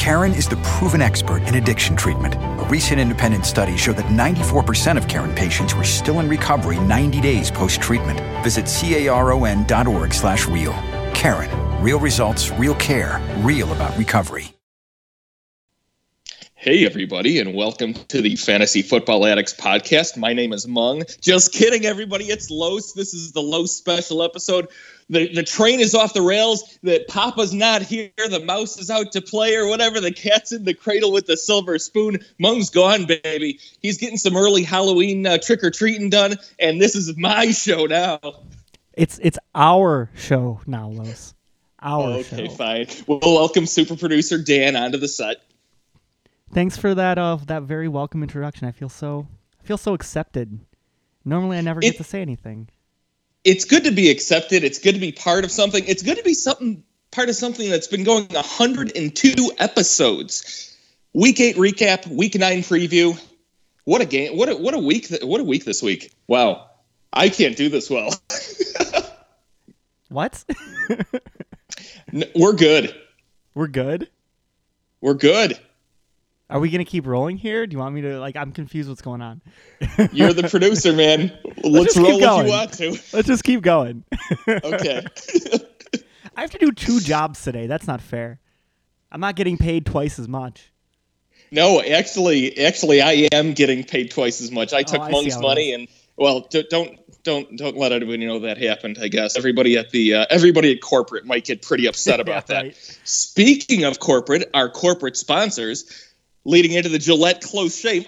Caron is the proven expert in addiction treatment. A recent independent study showed that 94% of Caron patients were still in recovery 90 days post-treatment. Visit caron.org slash real. Caron. Real results, real care, real about recovery. Hey, everybody, and welcome to the Fantasy Football Addicts podcast. My name is Mung. Just kidding, everybody. It's Los. This is the Los special episode. The, the train is off the rails. That Papa's not here. The mouse is out to play, or whatever. The cat's in the cradle with the silver spoon. Mung's gone, baby. He's getting some early Halloween uh, trick or treating done, and this is my show now. It's it's our show now, Los. Our show. okay, show. fine. Well, welcome super producer Dan onto the set. Thanks for that uh that very welcome introduction. I feel so I feel so accepted. Normally I never get It- to say anything. It's good to be accepted. It's good to be part of something. It's good to be something part of something that's been going 102 episodes. Week eight recap, week nine preview. What a game! What a what a week! th- What a week this week! Wow, I can't do this well. What? N- We're good. We're good? We're good. Are we gonna keep rolling here? Do you want me to like I'm confused what's going on. You're the producer, man. Let's, keep roll if going. you want to. Let's just keep going. Okay. I have to do two jobs today. That's not fair. I'm not getting paid twice as much. No, actually, actually, I am getting paid twice as much. I took Oh, I Mung's money, and well, don't don't don't let anybody know that happened. I guess everybody at the uh, everybody at corporate might get pretty upset about Yeah, that. right. Speaking of corporate, our corporate sponsors, leading into the Gillette Close Shave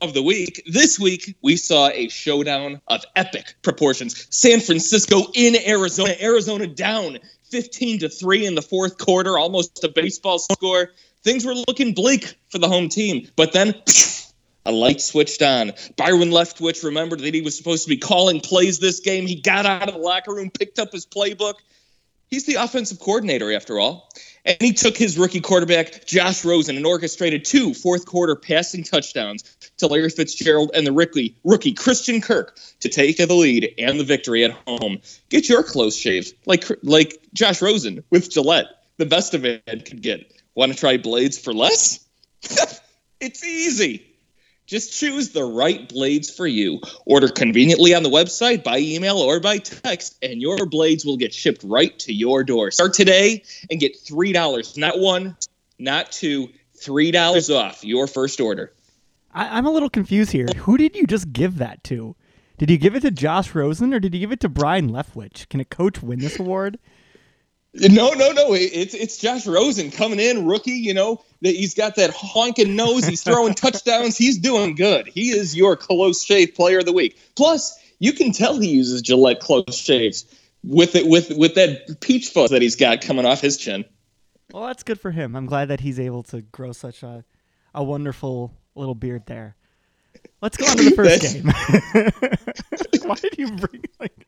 of the week. This week we saw a showdown of epic proportions. San Francisco in Arizona, Arizona down 15 to 3 in the fourth quarter, almost a baseball score. Things were looking bleak for the home team, but then a light switched on. Byron Leftwich remembered that he was supposed to be calling plays this game. He got out of the locker room, picked up his playbook. He's the offensive coordinator, after all. And he took his rookie quarterback, Josh Rosen, and orchestrated two fourth quarter passing touchdowns to Larry Fitzgerald and the rookie, Christian Kirk to take the lead and the victory at home. Get your close shaves like like Josh Rosen with Gillette, the best a man could get. Want to try blades for less? it's easy. Just choose the right blades for you. Order conveniently on the website, by email, or by text, and your blades will get shipped right to your door. Start today and get $3, not one, not two, $3 off your first order. I, I'm a little confused here. Who did you just give that to? Did you give it to Josh Rosen or did you give it to Byron Leftwich? Can a coach win this award? No, no, no. It's it's Josh Rosen coming in, rookie. You know that he's got that honking nose. He's throwing touchdowns. He's doing good. He is your close shave player of the week. Plus, you can tell he uses Gillette close shaves with it with with that peach fuzz that he's got coming off his chin. Well, that's good for him. I'm glad that he's able to grow such a, a wonderful little beard there. Let's go on to the first game. Why did you bring like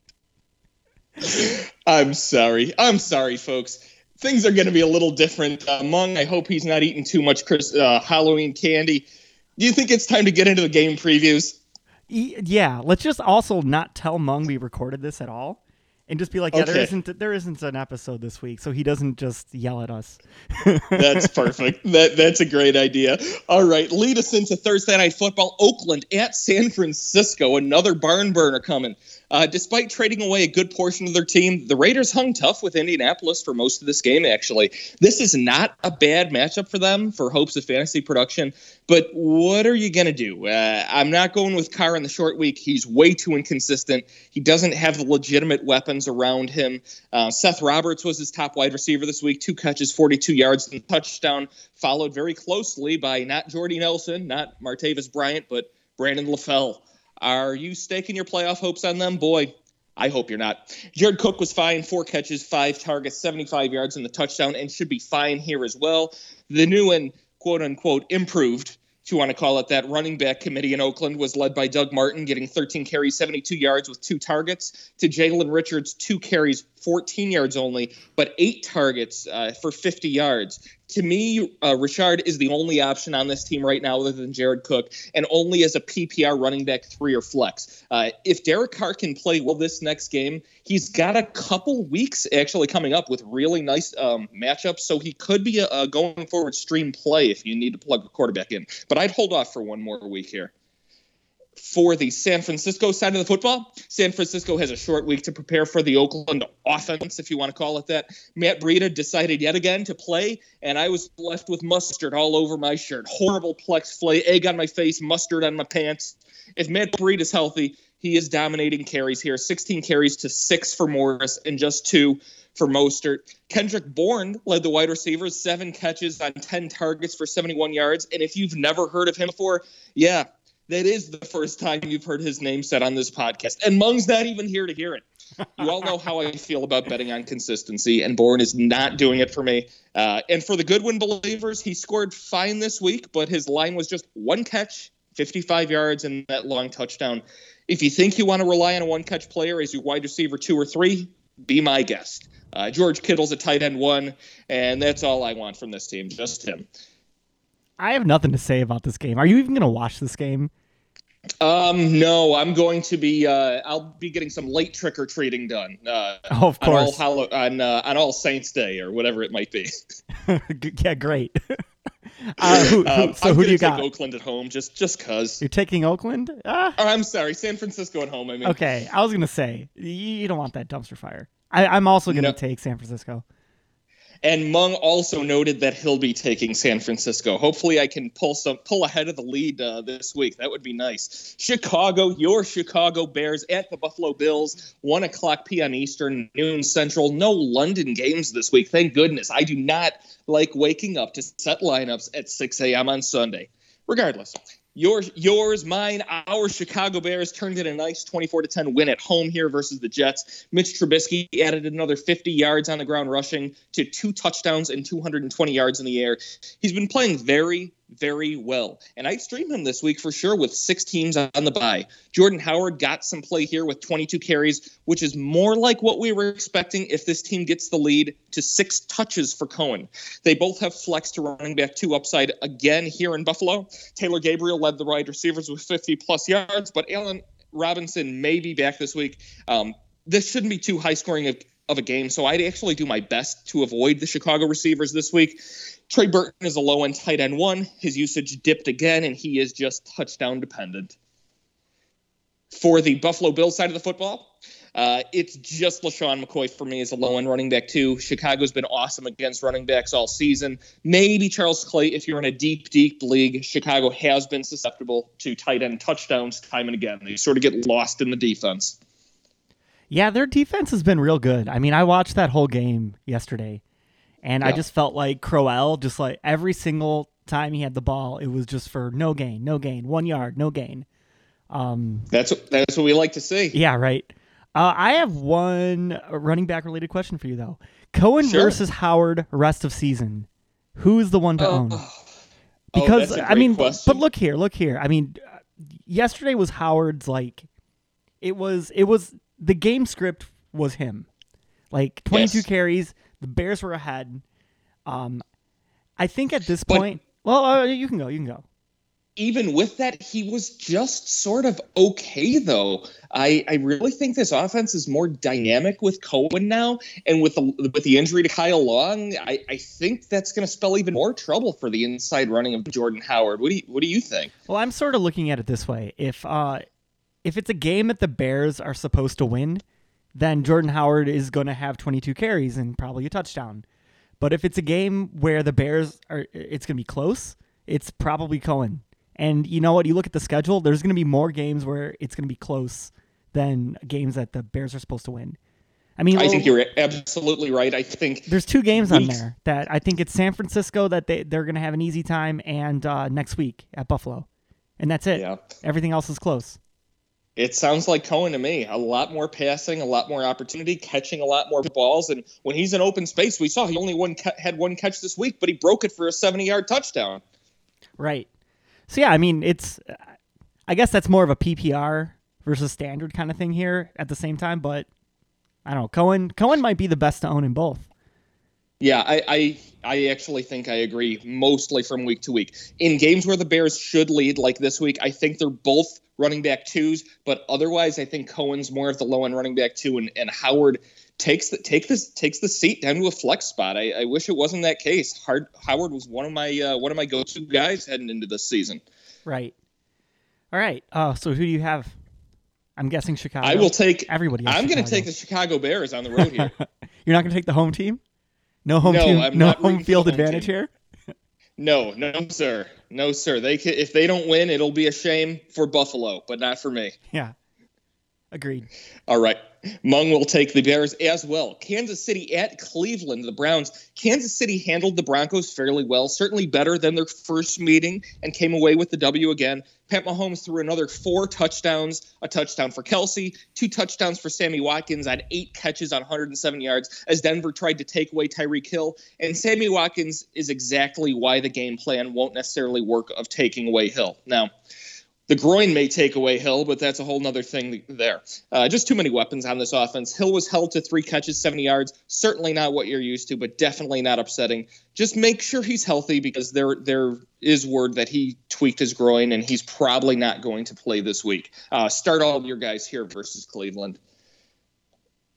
I'm sorry. I'm sorry, folks. Things are going to be a little different. Uh, Mung, I hope he's not eating too much Chris, uh, Halloween candy. Do you think it's time to get into the game previews? Yeah, let's just also not tell Mung we recorded this at all, and just be like, yeah, there Okay. isn't there isn't an episode this week, so he doesn't just yell at us. That's perfect. that that's a great idea. All right, lead us into Thursday night football. Oakland at San Francisco. Another barn burner coming. Uh, despite trading away a good portion of their team, the Raiders hung tough with Indianapolis for most of this game. Actually, this is not a bad matchup for them for hopes of fantasy production. But what are you gonna do? Uh, I'm not going with Carr in the short week. He's way too inconsistent. He doesn't have the legitimate weapons around him. Uh, Seth Roberts was his top wide receiver this week. Two catches, 42 yards, and touchdown. Followed very closely by not Jordy Nelson, not Martavis Bryant, but Brandon LaFell. Are you staking your playoff hopes on them? Boy, I hope you're not. Jared Cook was fine, four catches, five targets, 75 yards in the touchdown, and should be fine here as well. The new and quote unquote improved, if you want to call it that, running back committee in Oakland was led by Doug Martin, getting 13 carries, 72 yards with two targets, to Jalen Richards, two carries, 14 yards only, but eight targets uh, for 50 yards. To me, uh, Richard is the only option on this team right now other than Jared Cook, and only as a PPR running back three or flex. Uh, if Derek Carr can play well this next game, he's got a couple weeks actually coming up with really nice um, matchups, so he could be a, a going forward stream play if you need to plug a quarterback in. But I'd hold off for one more week here for the San Francisco side of the football, San Francisco has a short week to prepare for the Oakland offense, if you want to call it that. Matt Breida decided yet again to play, and I was left with mustard all over my shirt. Horrible plex flay, egg on my face, mustard on my pants. If Matt Breida is healthy, he is dominating carries here 16 carries to six for Morris and just two for Mostert. Kendrick Bourne led the wide receivers, seven catches on 10 targets for 71 yards. And if you've never heard of him before, yeah, that is the first time you've heard his name said on this podcast. And Mung's not even here to hear it. You all know how I feel about betting on consistency, and Bourne is not doing it for me. Uh, and for the Goodwin believers, he scored fine this week, but his line was just one catch, 55 yards, and that long touchdown. If you think you want to rely on a one catch player as your wide receiver two or three, be my guest. Uh, George Kittle's a tight end one, and that's all I want from this team, just him. I have nothing to say about this game. Are you even going to watch this game? Um, no, I'm going to be. Uh, I'll be getting some late trick or treating done. Uh, oh, of course. On all, on, uh, on all Saints Day or whatever it might be. yeah, great. Uh, who, who, um, so I'm who do you got? Oakland at home, just just cause. You're taking Oakland? Ah. Oh, I'm sorry, San Francisco at home. I mean. Okay, I was gonna say you don't want that dumpster fire. I, am also gonna no. take San Francisco. And Mung also noted that he'll be taking San Francisco. Hopefully, I can pull some pull ahead of the lead uh, this week. That would be nice. Chicago, your Chicago Bears at the Buffalo Bills, one o'clock p.m. Eastern, noon Central. No London games this week. Thank goodness. I do not like waking up to set lineups at 6 a.m. on Sunday. Regardless, Yours, yours, mine, our Chicago Bears turned in a nice 24 to 10 win at home here versus the Jets. Mitch Trubisky added another 50 yards on the ground rushing to two touchdowns and 220 yards in the air. He's been playing very, very well. And I'd stream him this week for sure with six teams on the bye. Jordan Howard got some play here with 22 carries, which is more like what we were expecting if this team gets the lead to six touches for Cohen. They both have flex to running back two upside again here in Buffalo. Taylor Gabriel led the wide receivers with 50 plus yards, but Allen Robinson may be back this week. Um, this shouldn't be too high scoring of, of a game, so I'd actually do my best to avoid the Chicago receivers this week. Trey Burton is a low end tight end one. His usage dipped again, and he is just touchdown dependent. For the Buffalo Bills side of the football, uh, it's just LeSean McCoy for me as a low end running back, too. Chicago's been awesome against running backs all season. Maybe Charles Clay, if you're in a deep, deep league, Chicago has been susceptible to tight end touchdowns time and again. They sort of get lost in the defense. Yeah, their defense has been real good. I mean, I watched that whole game yesterday and yeah. I just felt like Crowell, just like every single time he had the ball, it was just for no gain, no gain, one yard, no gain. Um, that's that's what we like to see. Yeah, right. Uh, I have one running back related question for you though. Cohen sure. versus Howard rest of season. Who's the one to uh, own? Oh, because oh, I mean, question. but look here, look here. I mean, yesterday was Howard's like, it was it was the game script was him, like twenty two yes. carries, the Bears were ahead. Um, I think at this point, well, uh, you can go. You can go. Even with that, he was just sort of okay, though. I, I really think this offense is more dynamic with Cohen now, and with the with the injury to Kyle Long, I, I think that's going to spell even more trouble for the inside running of Jordan Howard. What do you What do you think? Well, I'm sort of looking at it this way: if uh, if it's a game that the Bears are supposed to win, then Jordan Howard is going to have 22 carries and probably a touchdown. But if it's a game where the Bears are, it's going to be close, it's probably Cohen. And you know what? You look at the schedule, there's going to be more games where it's going to be close than games that the Bears are supposed to win. I mean, I think you're absolutely right. I think there's two games on there that I think it's San Francisco that they, they're going to have an easy time and uh, next week at Buffalo. And that's it. Yeah. Everything else is close. It sounds like Cohen to me. A lot more passing, a lot more opportunity, catching a lot more balls. And when he's in open space, we saw he only one had one catch this week, but he broke it for a 70 yard touchdown. Right. So, yeah, I mean, it's, I guess that's more of a PPR versus standard kind of thing here at the same time, but I don't know. Cohen, Cohen might be the best to own in both. Yeah, I, I I actually think I agree mostly from week to week. In games where the Bears should lead, like this week, I think they're both running back twos, but otherwise I think Cohen's more of the low end running back two and, and Howard takes the take this takes the seat down to a flex spot. I, I wish it wasn't that case. Hard, Howard was one of my uh, one of my go to guys heading into this season. Right. All right. Uh, so who do you have? I'm guessing Chicago. I will take everybody. I'm going to take the Chicago Bears on the road here. You're not going to take the home team. No home no, team. No home field home advantage team. here. No, no, sir, no, sir. They can, if they don't win, it'll be a shame for Buffalo, but not for me. Yeah. Agreed. All right. Mung will take the Bears as well. Kansas City at Cleveland, the Browns. Kansas City handled the Broncos fairly well, certainly better than their first meeting, and came away with the W again. Pat Mahomes threw another four touchdowns a touchdown for Kelce, two touchdowns for Sammy Watkins on eight catches on 107 yards as Denver tried to take away Tyreek Hill. And Sammy Watkins is exactly why the game plan won't necessarily work of taking away Hill. Now, the groin may take away Hill, but that's a whole other thing there. Uh, just too many weapons on this offense. Hill was held to three catches, 70 yards. Certainly not what you're used to, but definitely not upsetting. Just make sure he's healthy because there there is word that he tweaked his groin and he's probably not going to play this week. Uh, start all your guys here versus Cleveland.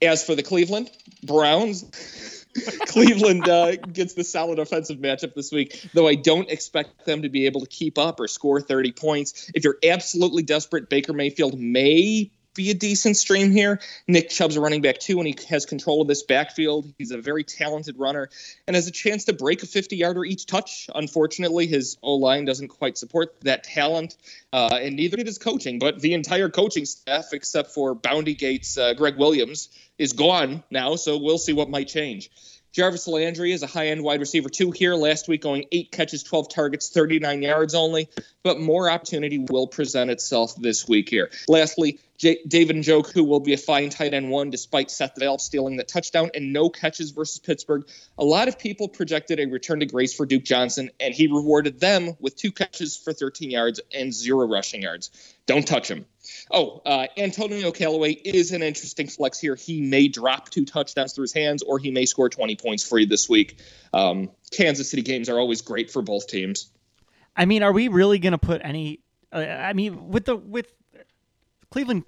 As for the Cleveland Browns, Cleveland uh, gets the solid offensive matchup this week, though I don't expect them to be able to keep up or score 30 points. If you're absolutely desperate, Baker Mayfield may be a decent stream here. Nick Chubb's a running back too, and he has control of this backfield. He's a very talented runner and has a chance to break a 50 yarder each touch. Unfortunately, his O line doesn't quite support that talent, uh, and neither did his coaching. But the entire coaching staff, except for Bounty Gates, uh, Greg Williams, is gone now, so we'll see what might change. Jarvis Landry is a high end wide receiver, two here last week, going eight catches, 12 targets, 39 yards only. But more opportunity will present itself this week here. Lastly, J- David Njoku will be a fine tight end one, despite Seth Valve stealing the touchdown and no catches versus Pittsburgh. A lot of people projected a return to grace for Duke Johnson, and he rewarded them with two catches for 13 yards and zero rushing yards. Don't touch him. Oh, uh, Antonio Callaway is an interesting flex here. He may drop two touchdowns through his hands, or he may score 20 points for you this week. Um, Kansas City games are always great for both teams. I mean, are we really going to put any? Uh, I mean, with the with Cleveland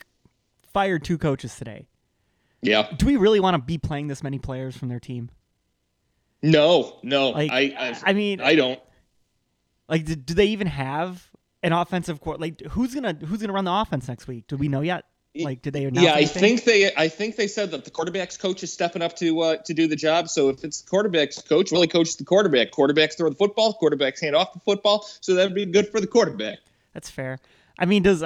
fired two coaches today. Yeah. Do we really want to be playing this many players from their team? No, no. Like, I, I've, I mean, I don't. Like, do, do they even have an offensive court? Like, who's gonna who's gonna run the offense next week? Do we know yet? Like, did they announce Yeah, I think they. I think they said that the quarterbacks coach is stepping up to uh, to do the job. So if it's the quarterbacks coach, really coaches the quarterback. Quarterbacks throw the football. Quarterbacks hand off the football. So that'd be good for the quarterback. That's fair. I mean, does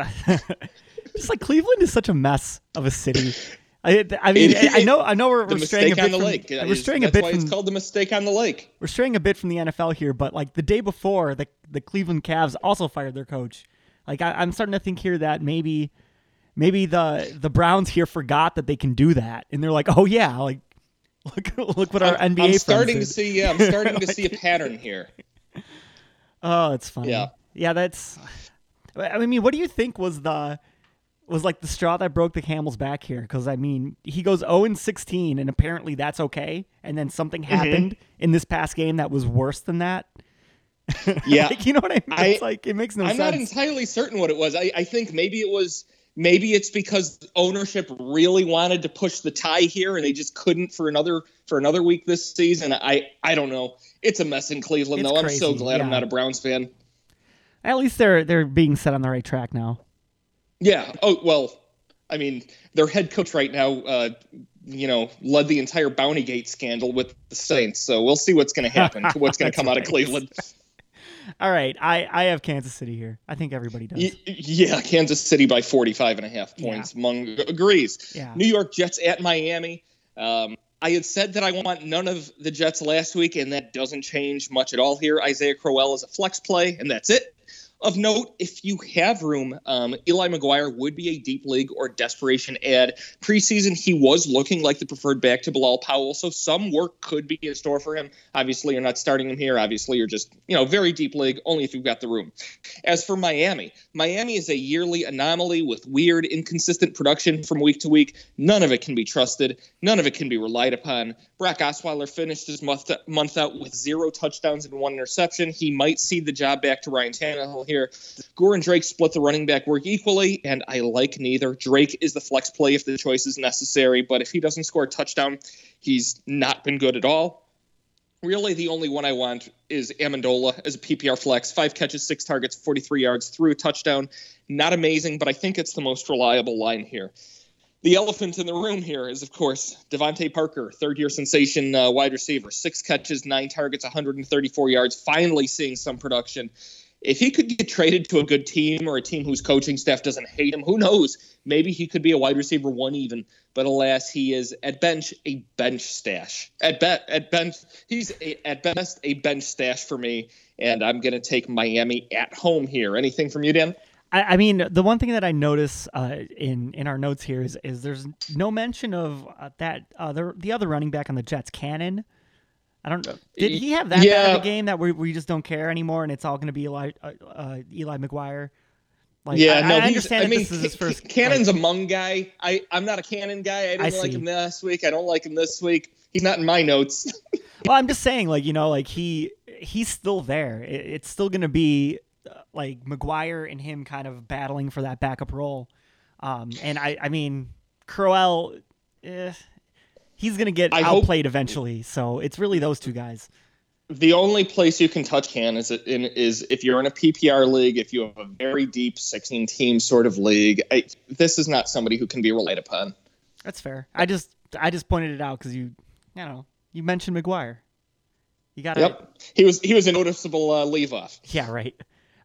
just like Cleveland is such a mess of a city. I, I mean, It- I know, I know we're, we're straying a bit on the from, lake. we're straying a bit from it's called the mistake on the lake. we're straying a bit from the NFL here, but like the day before, the the Cleveland Cavs also fired their coach. Like I, I'm starting to think here that maybe maybe the the Browns here forgot that they can do that, and they're like, oh yeah, like look look what our I'm, NBA I'm starting did. to see. Yeah, I'm starting to see a pattern here. Oh, it's funny. Yeah. yeah, that's. I mean, what do you think was the was like the straw that broke the camel's back here? Because I mean, he goes 0 and 16, and apparently that's okay. And then something Mm-hmm. happened in this past game that was worse than that. Yeah, like, you know what I mean? I- it's like it makes no sense. I'm not entirely certain what it was. I, I think maybe it was maybe it's because ownership really wanted to push the tie here and they just couldn't for another for another week this season. I I don't know. It's a mess in Cleveland It's though. I'm so crazy, glad I'm not a Browns fan. At least they're they're being set on the right track now. Yeah. Oh well. I mean, their head coach right now, uh, you know, led the entire Bounty Gate scandal with the Saints. So we'll see what's going to happen. what's going to come out of. Cleveland. All right, I I have Kansas City here. I think everybody does. Y- yeah, Kansas City by 45 and a half points. Mung agrees. Yeah. New York Jets at Miami. Um, I had said that I want none of the Jets last week, and that doesn't change much at all here. Isaiah Crowell is a flex play, and that's it. Of note, if you have room, um, Eli McGuire would be a deep league or desperation add. Preseason, he was looking like the preferred back to Bilal Powell, so some work could be in store for him. Obviously, you're not starting him here. Obviously, you're just, you know, very deep league, only if you've got the room. As for Miami, Miami is a yearly anomaly with weird, inconsistent production from week to week. None of it can be trusted, none of it can be relied upon. Brock Osweiler finished his month, month out with zero touchdowns and one interception. He might cede the job back to Ryan Tannehill here. Gore and Drake split the running back work equally, and I like neither. Drake is the flex play if the choice is necessary, but if he doesn't score a touchdown, he's not been good at all. Really, the only one I want is Amendola as a PPR flex. Five catches, six targets, 43 yards, through a touchdown. Not amazing, but I think it's the most reliable line here. The elephant in the room here is, of course, DeVante Parker, third year sensation uh, wide receiver. Six catches, nine targets, 134 yards, finally seeing some production if he could get traded to a good team or a team whose coaching staff doesn't hate him, who knows? Maybe he could be a wide receiver one even. But alas, he is at bench a bench stash. At bet at bench, he's a, at best a bench stash for me. And I'm going to take Miami at home here. Anything from you, Dan? I, I mean, the one thing that I notice uh, in in our notes here is is there's no mention of uh, that other the other running back on the Jets, Cannon. I don't know. Did he have that yeah. bad of a game that we, we just don't care anymore, and it's all going to be Eli uh, uh, Eli McGuire? Like, yeah, I, no, I understand. I mean, this is his first. Cannon's like, a mung guy. I I'm not a Cannon guy. I didn't I like him last week. I don't like him this week. He's not in my notes. well, I'm just saying, like you know, like he he's still there. It, it's still going to be uh, like McGuire and him kind of battling for that backup role. Um, and I I mean, Crowell. Eh, he's going to get I outplayed hope, eventually. So it's really those two guys. The only place you can touch Can is in is if you're in a PPR league, if you have a very deep 16 team sort of league. I, this is not somebody who can be relied upon. That's fair. I just I just pointed it out because you you know you mentioned McGuire. You got it. Yep. He was he was a noticeable uh, leave off. Yeah. Right.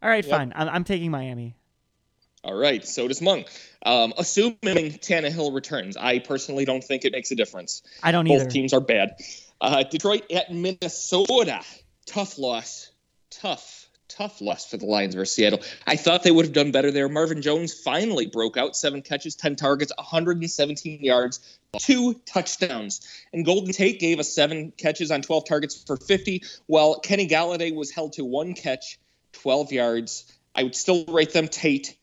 All right. Yep. Fine. I'm, I'm taking Miami. All right, so does Mung. Um, assuming Tannehill returns, I personally don't think it makes a difference. I don't Both either. Both teams are bad. Uh, Detroit at Minnesota, tough loss, tough, tough loss for the Lions versus Seattle. I thought they would have done better there. Marvin Jones finally broke out, seven catches, ten targets, 117 yards, two touchdowns. And Golden Tate gave us seven catches on 12 targets for 50, while Kenny Golladay was held to one catch, 12 yards. I would still rate them Tate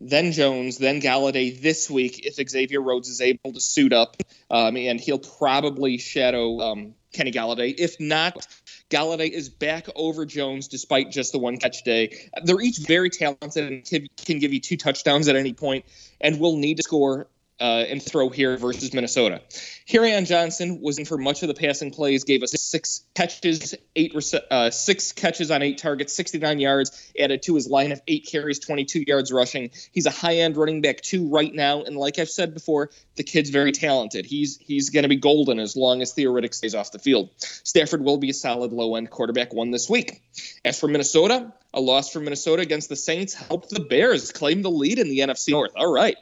then Jones, then Golladay this week if Xavier Rhodes is able to suit up, um, and he'll probably shadow um, Kenny Golladay. If not, Golladay is back over Jones despite just the one catch day. They're each very talented and can give you two touchdowns at any point, and will need to score uh, and throw here versus Minnesota. Kerryon Johnson was in for much of the passing plays, gave us six catches, eight uh, six catches on eight targets, 69 yards, added to his line of eight carries, 22 yards rushing. He's a high-end running back too right now, and like I've said before, the kid's very talented. He's he's going to be golden as long as Theo Riddick stays off the field. Stafford will be a solid low-end quarterback one this week. As for Minnesota, a loss for Minnesota against the Saints helped the Bears claim the lead in the NFC North. All right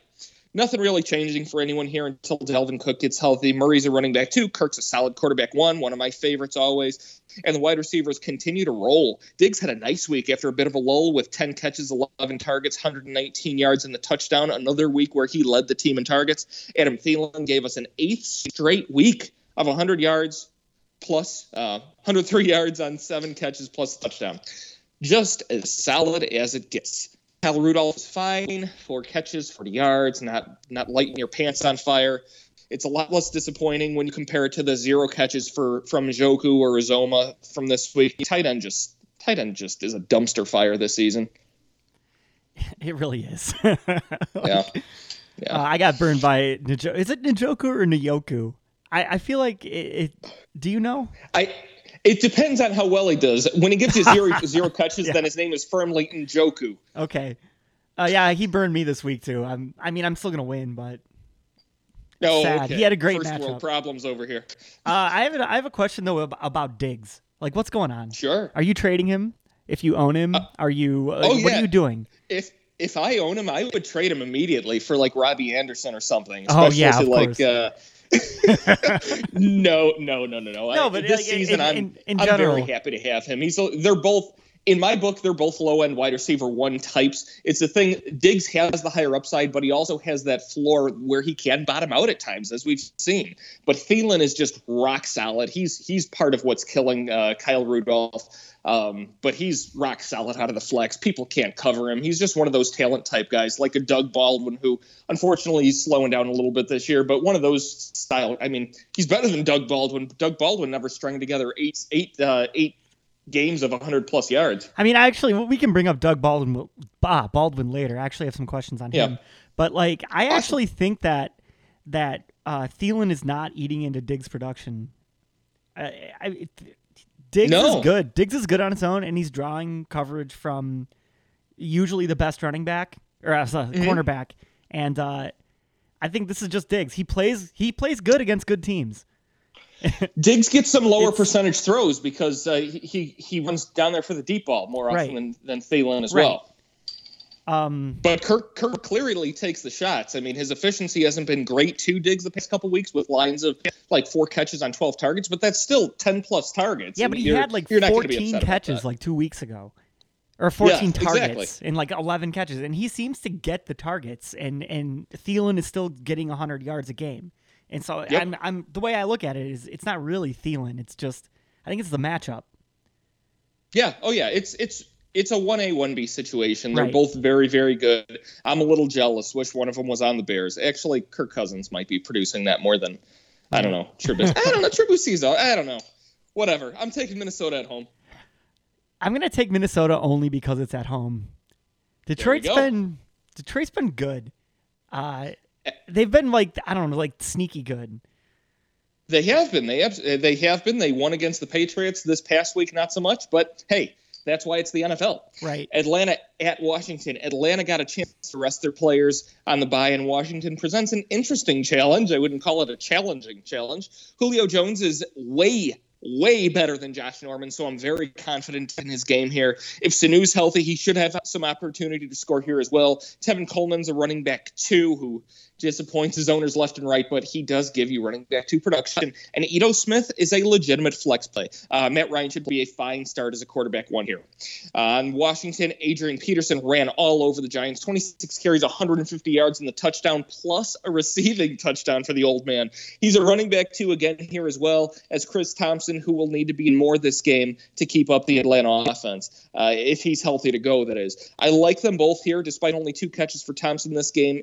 nothing really changing for anyone here until Dalvin Cook gets healthy. Murray's a running back two. Kirk's a solid quarterback one, one of my favorites always. And the wide receivers continue to roll. Diggs had a nice week after a bit of a lull with 10 catches, 11 targets, 119 yards, and the touchdown. Another week where he led the team in targets. Adam Thielen gave us an eighth straight week of 100 yards plus uh, 103 yards on seven catches plus touchdown. Just as solid as it gets. Kyle Rudolph is fine, four catches, 40 yards, not not lighting your pants on fire. It's a lot less disappointing when you compare it to the zero catches for from Njoku or Uzomah from this week. Tight end just tight end just is a dumpster fire this season. It really is. like, yeah. Yeah. Uh, I got burned by Njoku. Is it Njoku or Nyoku? I, I feel like it, it. Do you know? I it depends on how well he does. When he gets his zero zero catches, yeah. then his name is firmly Njoku. Okay. Uh, yeah, he burned me this week too. I'm, I mean, I'm still gonna win, but no, sad. Okay. he had a great First matchup. world problems over here. uh, I have a, I have a question though about Diggs. Like, what's going on? Sure. Are you trading him? If you own him, uh, are you? Uh, oh, what yeah. are you doing? If if I own him, I would trade him immediately for like Robbie Anderson or something. Oh yeah, of like course. No, no, no, no, no. No, but this like, season, in, I'm, in, I'm general. very happy to have him. He's they're both in my book, they're both low end wide receiver one types. It's the thing, Diggs has the higher upside, but he also has that floor where he can bottom out at times, as we've seen. But Thielen is just rock solid. He's he's part of what's killing uh, Kyle Rudolph. Um, but he's rock solid out of the flex. People can't cover him. He's just one of those talent type guys, like a Doug Baldwin, who unfortunately he's slowing down a little bit this year. But one of those style. I mean, he's better than Doug Baldwin. Doug Baldwin never strung together eight eight uh, eight games of 100 plus yards. I mean, actually, we can bring up Doug Baldwin, ah, Baldwin later. I actually have some questions on him. But like, I awesome. actually think that that uh, Thielen is not eating into Diggs' production. I, I, Diggs no. is good. Diggs is good on its own, and he's drawing coverage from usually the best running back or uh, mm-hmm. cornerback. And uh, I think this is just Diggs. He plays he plays good against good teams. Diggs gets some lower it's, percentage throws because uh, he he runs down there for the deep ball more often right. than, than Thielen as right. well. Um, but Kirk Kirk clearly takes the shots. I mean, his efficiency hasn't been great to Diggs the past couple weeks with lines of like four catches on twelve targets, but that's still ten plus targets. Yeah, but he had like fourteen catches like two weeks ago, or fourteen yeah, targets exactly. and like eleven catches, and he seems to get the targets, and and Thielen is still getting hundred yards a game. And so yep. I'm, I'm the way I look at it is it's not really Thielen. It's just I think it's the matchup. Yeah. Oh yeah. It's it's it's a one A one B situation. They're right. both very very good. I'm a little jealous. Wish one of them was on the Bears. Actually, Kirk Cousins might be producing that more than I don't know Trubisky. I don't know Trubisky's. I don't know. Whatever. I'm taking Minnesota at home. I'm gonna take Minnesota only because it's at home. Detroit's been Detroit's been good. Uh, they've been like I don't know, like sneaky good. They have been. They have. They have been. They won against the Patriots this past week, not so much. But hey, that's why it's the NFL. Right. Atlanta at Washington. Atlanta got a chance to rest their players on the bye, and Washington presents an interesting challenge. I wouldn't call it a challenging challenge. Julio Jones is way way better than Josh Norman, so I'm very confident in his game here. If Sanu's healthy, he should have some opportunity to score here as well. Tevin Coleman's a running back too, who disappoints his owners left and right, but he does give you running back to production. And Ito Smith is a legitimate flex play. Uh, Matt Ryan should be a fine start as a quarterback one here. Uh, on Washington, Adrian Peterson ran all over the Giants 26 carries, 150 yards in the touchdown, plus a receiving touchdown for the old man. He's a running back two again here as well as Chris Thompson, who will need to be in more this game to keep up the Atlanta offense, uh, if he's healthy to go, that is. I like them both here, despite only two catches for Thompson this game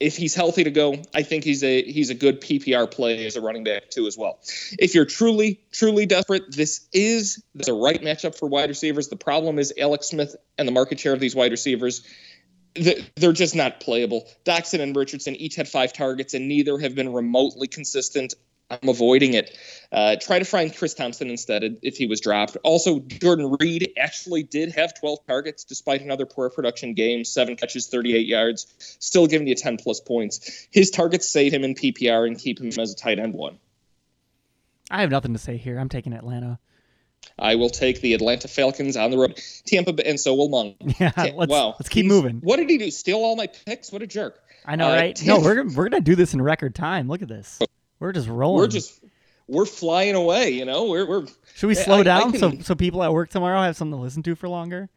if he's healthy to go, I think he's a he's a good PPR play as a running back too as well. If you're truly truly desperate, this is the right matchup for wide receivers. The problem is Alex Smith and the market share of these wide receivers. They're just not playable. Doctson and Richardson each had five targets, and neither have been remotely consistent I'm avoiding it. Uh, try to find Chris Thompson instead if he was dropped. Also, Jordan Reed actually did have 12 targets despite another poor production game, seven catches, 38 yards, still giving you 10 plus points. His targets save him in PPR and keep him as a tight end one. I have nothing to say here. I'm taking Atlanta. I will take the Atlanta Falcons on the road. Tampa, and so will Mung. Yeah, let's, wow. Let's keep He's, moving. What did he do? Steal all my picks? What a jerk! I know, uh, right? Tampa, no, we're we're gonna do this in record time. Look at this. We're just rolling. We're just we're flying away. You know, we're we're. Should we slow I, down I can, so so people at work tomorrow have something to listen to for longer?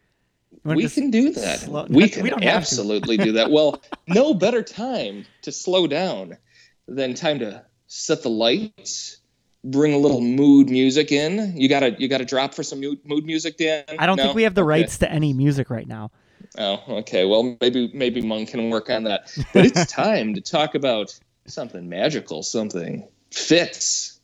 We can do that. Slow, we can we absolutely do that. Well, no better time to slow down than time to set the lights, bring a little mood music in. You gotta you gotta drop for some mood, mood music, Dan. I don't no? think we have the rights okay. to any music right now. Oh, okay. Well, maybe maybe Mung can work on that. But it's time to talk about something magical, something fits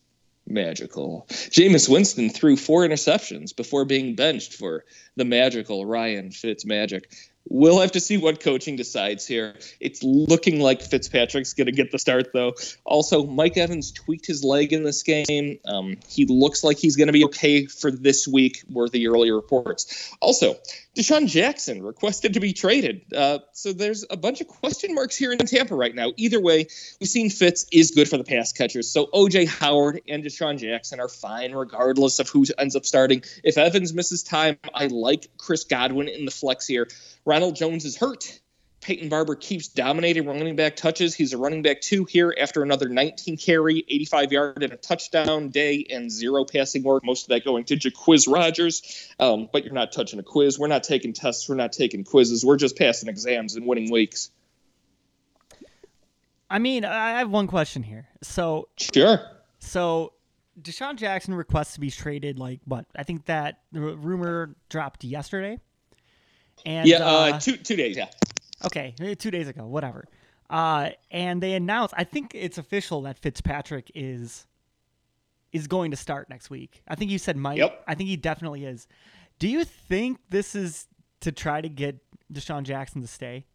magical. Jameis Winston threw four interceptions before being benched for the magical Ryan Fitz magic. We'll have to see what coaching decides here. It's looking like Fitzpatrick's going to get the start, though. Also, Mike Evans tweaked his leg in this game. Um, he looks like he's going to be okay for this week, were the earlier reports. Also, DeSean Jackson requested to be traded. Uh, so there's a bunch of question marks here in Tampa right now. Either way, we've seen Fitz is good for the pass catchers. So OJ Howard and DeSean Jackson are fine regardless of who ends up starting. If Evans misses time, I like Chris Godwin in the flex here. Ronald Jones is hurt. Peyton Barber keeps dominating running back touches. He's a running back two here after another 19 carry, 85 yard, and a touchdown day, and zero passing work. Most of that going to Jacquizz Rodgers. Um, but you're not touching a quiz. We're not taking tests. We're not taking quizzes. We're just passing exams and winning weeks. I mean, I have one question here. So sure. So DeSean Jackson requests to be traded. Like what? I think that the rumor dropped yesterday. And yeah, uh, uh, two two days. Yeah. Okay, eh, two days ago, whatever. Uh, and they announced. I think it's official that Fitzpatrick is is going to start next week. I think you said Mike. Yep. I think he definitely is. Do you think this is to try to get DeSean Jackson to stay?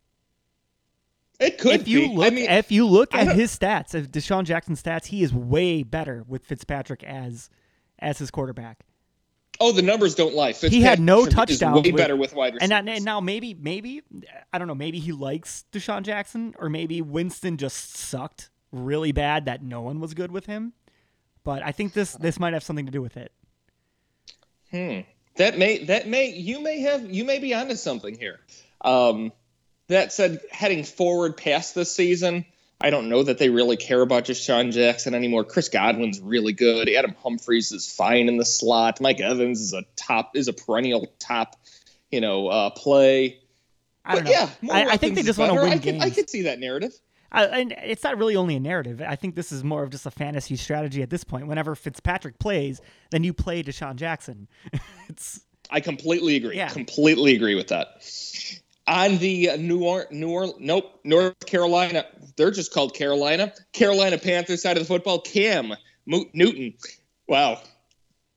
It could if you be. look I mean, if you look at his stats, if DeSean Jackson's stats, he is way better with Fitzpatrick as as his quarterback. Oh, the numbers don't lie. Fitzpatrick he had no touchdowns. Way with, better with wide receivers. And now, and now maybe maybe I don't know. Maybe he likes DeSean Jackson, or maybe Winston just sucked really bad that no one was good with him. But I think this this might have something to do with it. Hmm. That may that may you may have you may be onto something here. Um, that said, heading forward past this season, I don't know that they really care about Sean Jackson anymore. Chris Godwin's really good. Adam Humphries is fine in the slot. Mike Evans is a top is a perennial top, you know, uh, play. I don't but know. Yeah, I, I, think they just want to win I games. I could see that narrative. I, and it's not really only a narrative. I think this is more of just a fantasy strategy at this point. Whenever Fitzpatrick plays, then you play DeSean Jackson. it's. I completely agree. Yeah. Completely agree with that on the New Orleans, New nope, North Carolina. They're just called Carolina. Carolina Panthers side of the football. Cam Newton. Wow.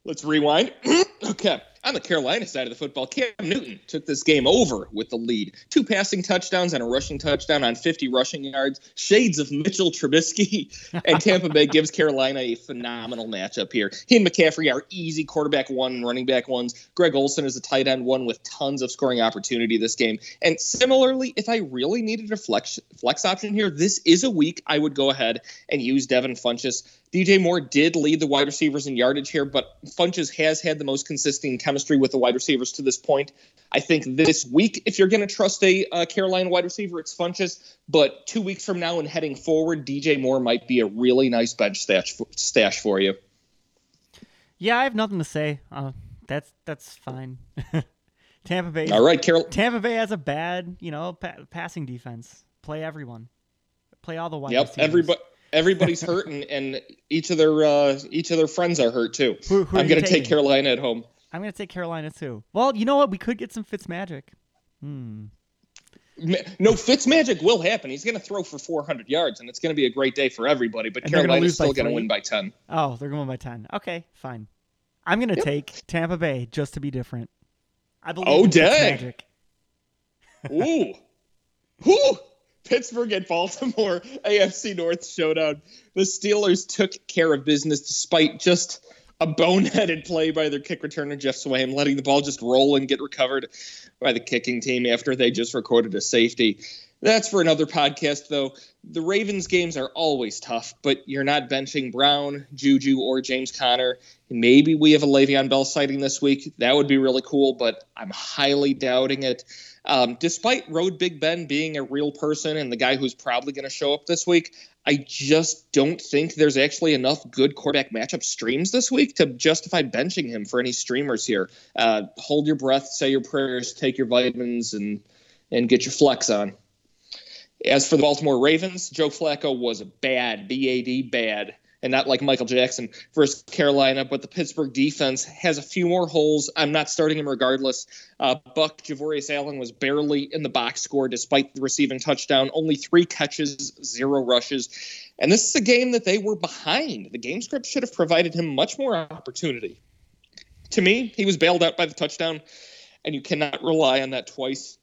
Let's rewind. okay. On the Carolina side of the football, Cam Newton took this game over with the lead. Two passing touchdowns and a rushing touchdown on 50 rushing yards. Shades of Mitchell Trubisky. And Tampa Bay gives Carolina a phenomenal matchup here. He and McCaffrey are easy quarterback one and running back ones. Greg Olsen is a tight end one with tons of scoring opportunity this game. And similarly, if I really needed a flex flex option here, this is a week I would go ahead and use Devin Funchess. DJ Moore did lead the wide receivers in yardage here, but Funchess has had the most consistent chemistry with the wide receivers to this point. I think this week, if you're going to trust a uh, Carolina wide receiver, it's Funchess. But two weeks from now and heading forward, DJ Moore might be a really nice bench stash for, stash for you. Yeah, I have nothing to say. Uh, that's that's fine. Tampa Bay. All right, Carol. Tampa Bay has a bad, you know, pa- passing defense. Play everyone. Play all the wide. Yep, everybody everybody's hurt, and, and each of their uh, each of their friends are hurt too. Who, who I'm going to take Carolina at home. I'm going to take Carolina too. Well, you know what? We could get some Fitz magic. Hmm. No, Fitz magic will happen. He's going to throw for 400 yards, and it's going to be a great day for everybody. But and Carolina's still going to win by 10. Oh, they're going to win by 10. Okay, fine. I'm going to yep. take Tampa Bay just to be different. I believe. Oh, dang! Magic. Ooh, ooh. Pittsburgh at Baltimore AFC North showdown. The Steelers took care of business despite just a boneheaded play by their kick returner Jeff Swaim, letting the ball just roll and get recovered by the kicking team after they just recorded a safety. That's for another podcast, though. The Ravens games are always tough, but you're not benching Brown, Juju, or James Conner. Maybe we have a Le'Veon Bell sighting this week. That would be really cool, but I'm highly doubting it. Um, despite Road Big Ben being a real person and the guy who's probably going to show up this week, I just don't think there's actually enough good quarterback matchup streams this week to justify benching him for any streamers here. Uh, hold your breath, say your prayers, take your vitamins, and and get your flex on. As for the Baltimore Ravens, Joe Flacco was bad, B A D bad and not like Michael Jackson versus Carolina. But the Pittsburgh defense has a few more holes. I'm not starting him regardless. Uh, Buck Javorius Allen was barely in the box score despite the receiving touchdown. Only three catches, zero rushes. And this is a game that they were behind. The game script should have provided him much more opportunity. To me, he was bailed out by the touchdown, and you cannot rely on that twice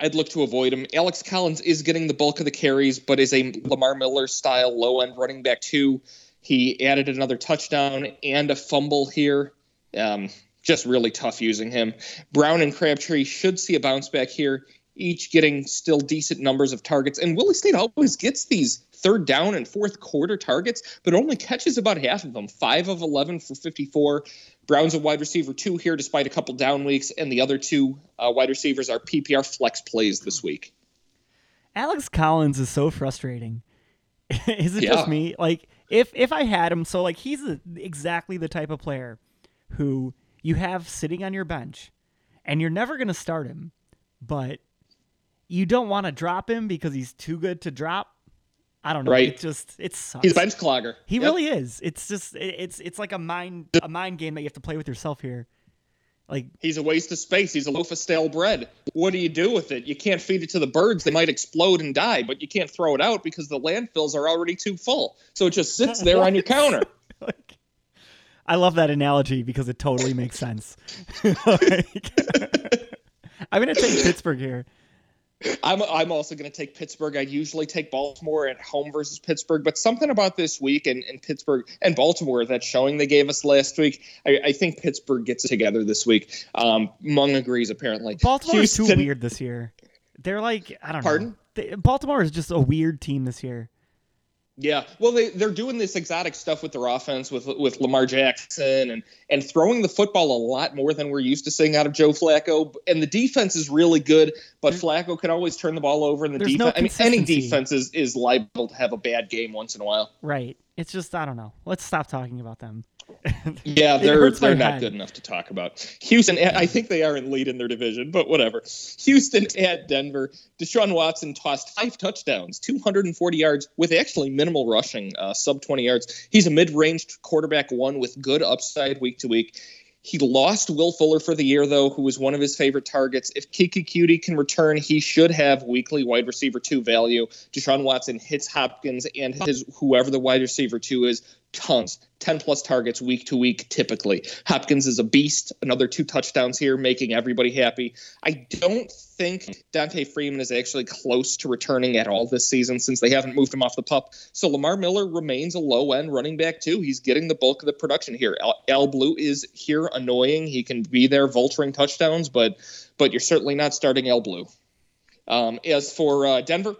I'd look to avoid him. Alex Collins is getting the bulk of the carries, but is a Lamar Miller style low end running back too. He added another touchdown and a fumble here. Um, just really tough using him. Brown and Crabtree should see a bounce back here, each getting still decent numbers of targets. And Willie Snead always gets these third down and fourth quarter targets, but only catches about half of them. Five of 11 for 54. Brown's a wide receiver two here, despite a couple down weeks, and the other two uh, wide receivers are PPR flex plays this week. Alex Collins is so frustrating. is it Yeah. just me? Like if if I had him, so like he's a, exactly the type of player who you have sitting on your bench, and you're never gonna start him, but you don't want to drop him because he's too good to drop. I don't know. Right. It just it sucks. He's a bench clogger. He Yep. really is. It's just it, it's it's like a mind a mind game that you have to play with yourself here. Like He's a waste of space. He's a loaf of stale bread. What do you do with it? You can't feed it to the birds. They might explode and die, but you can't throw it out because the landfills are already too full. So it just sits there on your counter. like I love that analogy because it totally makes sense. Like, I'm gonna take Pittsburgh here. I'm I'm also going to take Pittsburgh. I usually take Baltimore at home versus Pittsburgh, but something about this week and, and Pittsburgh and Baltimore that showing they gave us last week, I, I think Pittsburgh gets together this week. Um, Mung agrees apparently. Baltimore is too weird this year. They're like I don't Pardon? know. They, Baltimore is just a weird team this year. Yeah, well, they they're doing this exotic stuff with their offense with with Lamar Jackson and and throwing the football a lot more than we're used to seeing out of Joe Flacco. And the defense is really good, but Flacco can always turn the ball over. And the There's no defense, I mean, any defense is is liable to have a bad game once in a while. Right. It's just I don't know. Let's stop talking about them. Yeah, they're they're not head. good enough to talk about. Houston, I think they are in lead in their division, but whatever. Houston at Denver. Deshaun Watson tossed five touchdowns, 240 yards with actually minimal rushing, uh, sub 20 yards. He's a mid-range quarterback one with good upside week to week. He lost Will Fuller for the year, though, who was one of his favorite targets. If Keke Coutee can return, he should have weekly wide receiver two value. Deshaun Watson hits Hopkins and his whoever the wide receiver two is tons, 10 plus targets week to week typically. Hopkins is a beast. Another two touchdowns here, making everybody happy. I don't think D'Onta Foreman is actually close to returning at all this season since they haven't moved him off the pup. So Lamar Miller remains a low end running back too. He's getting the bulk of the production here. Al, Al Blue is here annoying. He can be there vulturing touchdowns, but but you're certainly not starting Al Blue. Um, as for uh, Denver,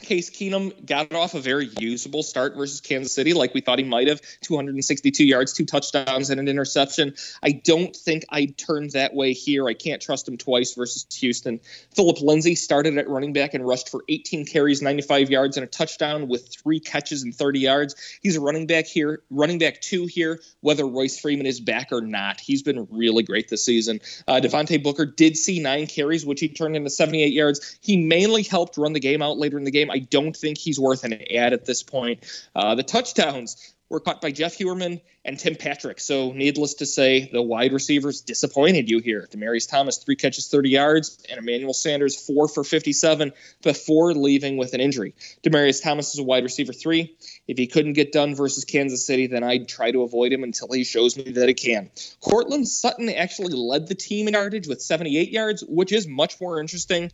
Case Keenum got off a very usable start versus Kansas City, like we thought he might have 262 yards, two touchdowns, and an interception. I don't think I'd turn that way here. I can't trust him twice versus Houston. Phillip Lindsay started at running back and rushed for 18 carries, 95 yards, and a touchdown with three catches and 30 yards. He's a running back here, running back two here, whether Royce Freeman is back or not. He's been really great this season. Uh, Devontae Booker did see nine carries, which he turned into 78 yards. He mainly helped run the game out later in the game. I don't think he's worth an ad at this point. Uh, the touchdowns were caught by Jeff Heuerman and Tim Patrick. So, needless to say, the wide receivers disappointed you here. Demaryius Thomas, three catches, 30 yards, and Emmanuel Sanders, four for 57 before leaving with an injury. Demaryius Thomas is a wide receiver three. If he couldn't get done versus Kansas City, then I'd try to avoid him until he shows me that he can. Courtland Sutton actually led the team in yardage with 78 yards, which is much more interesting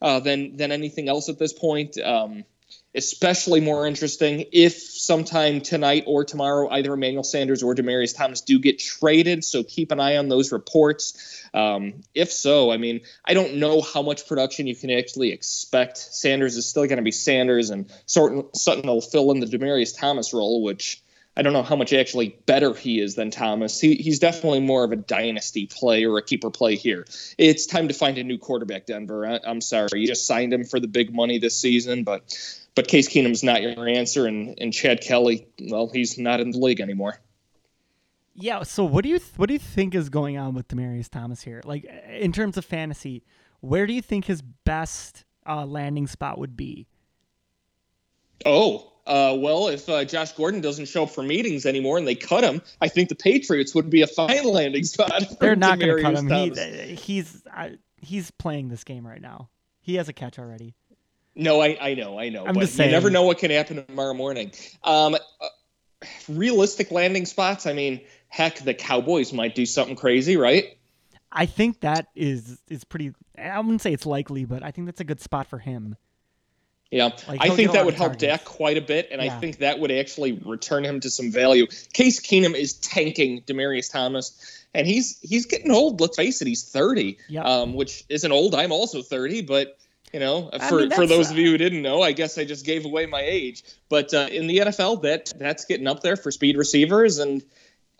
uh, than than anything else at this point. Um, especially more interesting if sometime tonight or tomorrow either Emmanuel Sanders or Demaryius Thomas do get traded. So keep an eye on those reports. Um, if so, I mean, I don't know how much production you can actually expect. Sanders is still going to be Sanders, and Sutton, Sutton will fill in the Demaryius Thomas role, which I don't know how much actually better he is than Thomas. He, he's definitely more of a dynasty play or a keeper play here. It's time to find a new quarterback, Denver. I, I'm sorry, you just signed him for the big money this season, but but Case Keenum's not your answer, and and Chad Kelly, well, he's not in the league anymore. Yeah. So what do you what do you think is going on with Demaryius Thomas here? Like in terms of fantasy, where do you think his best uh, landing spot would be? Oh, uh, well, if uh, Josh Gordon doesn't show up for meetings anymore and they cut him, I think the Patriots would be a fine landing spot. They're not going to cut him. He, he's he's playing this game right now. He has a catch already. No, I, I know, I know. I'm but just you never know what can happen tomorrow morning. Um, uh, realistic landing spots. I mean, heck, the Cowboys might do something crazy, right? I think that is is pretty. I wouldn't say it's likely, but I think that's a good spot for him. Yeah, Like, I think that would help. Dak quite a bit, and Yeah. I think that would actually return him to some value. Case Keenum is tanking Demaryius Thomas, and he's he's getting old. Let's face it, he's thirty, Yep. um, which isn't old. I'm also thirty, but you know, I for mean, for those uh, of you who didn't know, I guess I just gave away my age. But uh, in the NFL, that that's getting up there for speed receivers, and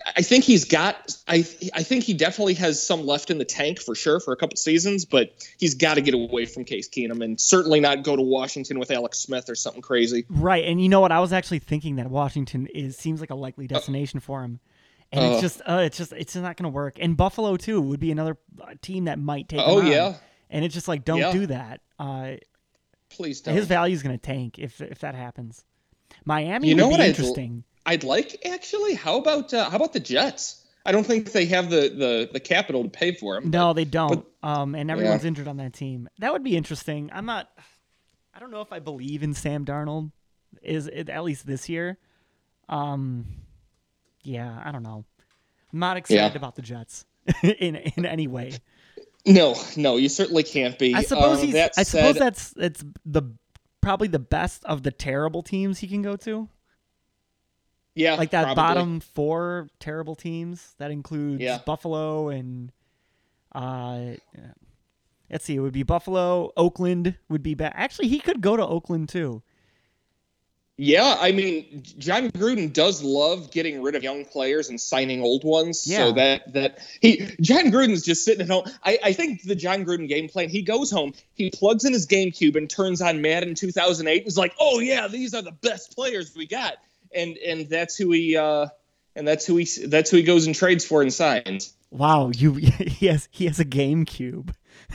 I think he's got. I I think he definitely has some left in the tank for sure for a couple seasons, but he's got to get away from Case Keenum and certainly not go to Washington with Alex Smith or something crazy. Right, and you know what? I was actually thinking that Washington is seems like a likely destination uh, for him, and uh, it's just uh, it's just it's not going to work. And Buffalo too would be another uh, team that might take. Oh yeah, and it's just like don't yeah. do that. Uh, Please don't. His value is going to tank if if that happens. Miami you know would be interesting. I'd like actually. How about uh, how about the Jets? I don't think they have the the, the capital to pay for him. No, but, they don't. But, um, and everyone's yeah. injured on that team. That would be interesting. I'm not. I don't know if I believe in Sam Darnold. Is it, at least this year? Um, yeah, I don't know. I'm not excited yeah. about the Jets in in any way. No, no, you certainly can't be. I suppose uh, he's. I said, suppose that's it's the probably the best of the terrible teams he can go to. Yeah, like that probably. bottom four terrible teams that includes yeah. Buffalo and uh, let's see, it would be Buffalo, Oakland would be bad. Actually, he could go to Oakland too. Yeah, I mean, Jon Gruden does love getting rid of young players and signing old ones. Yeah. So that that he Jon Gruden's just sitting at home. I, I think the Jon Gruden game plan. He goes home, he plugs in his GameCube and turns on Madden 2008. He's like, "Oh yeah, these are the best players we got." And and that's who he uh, and that's who he that's who he goes and trades for and signs. Wow, you he has he has a GameCube.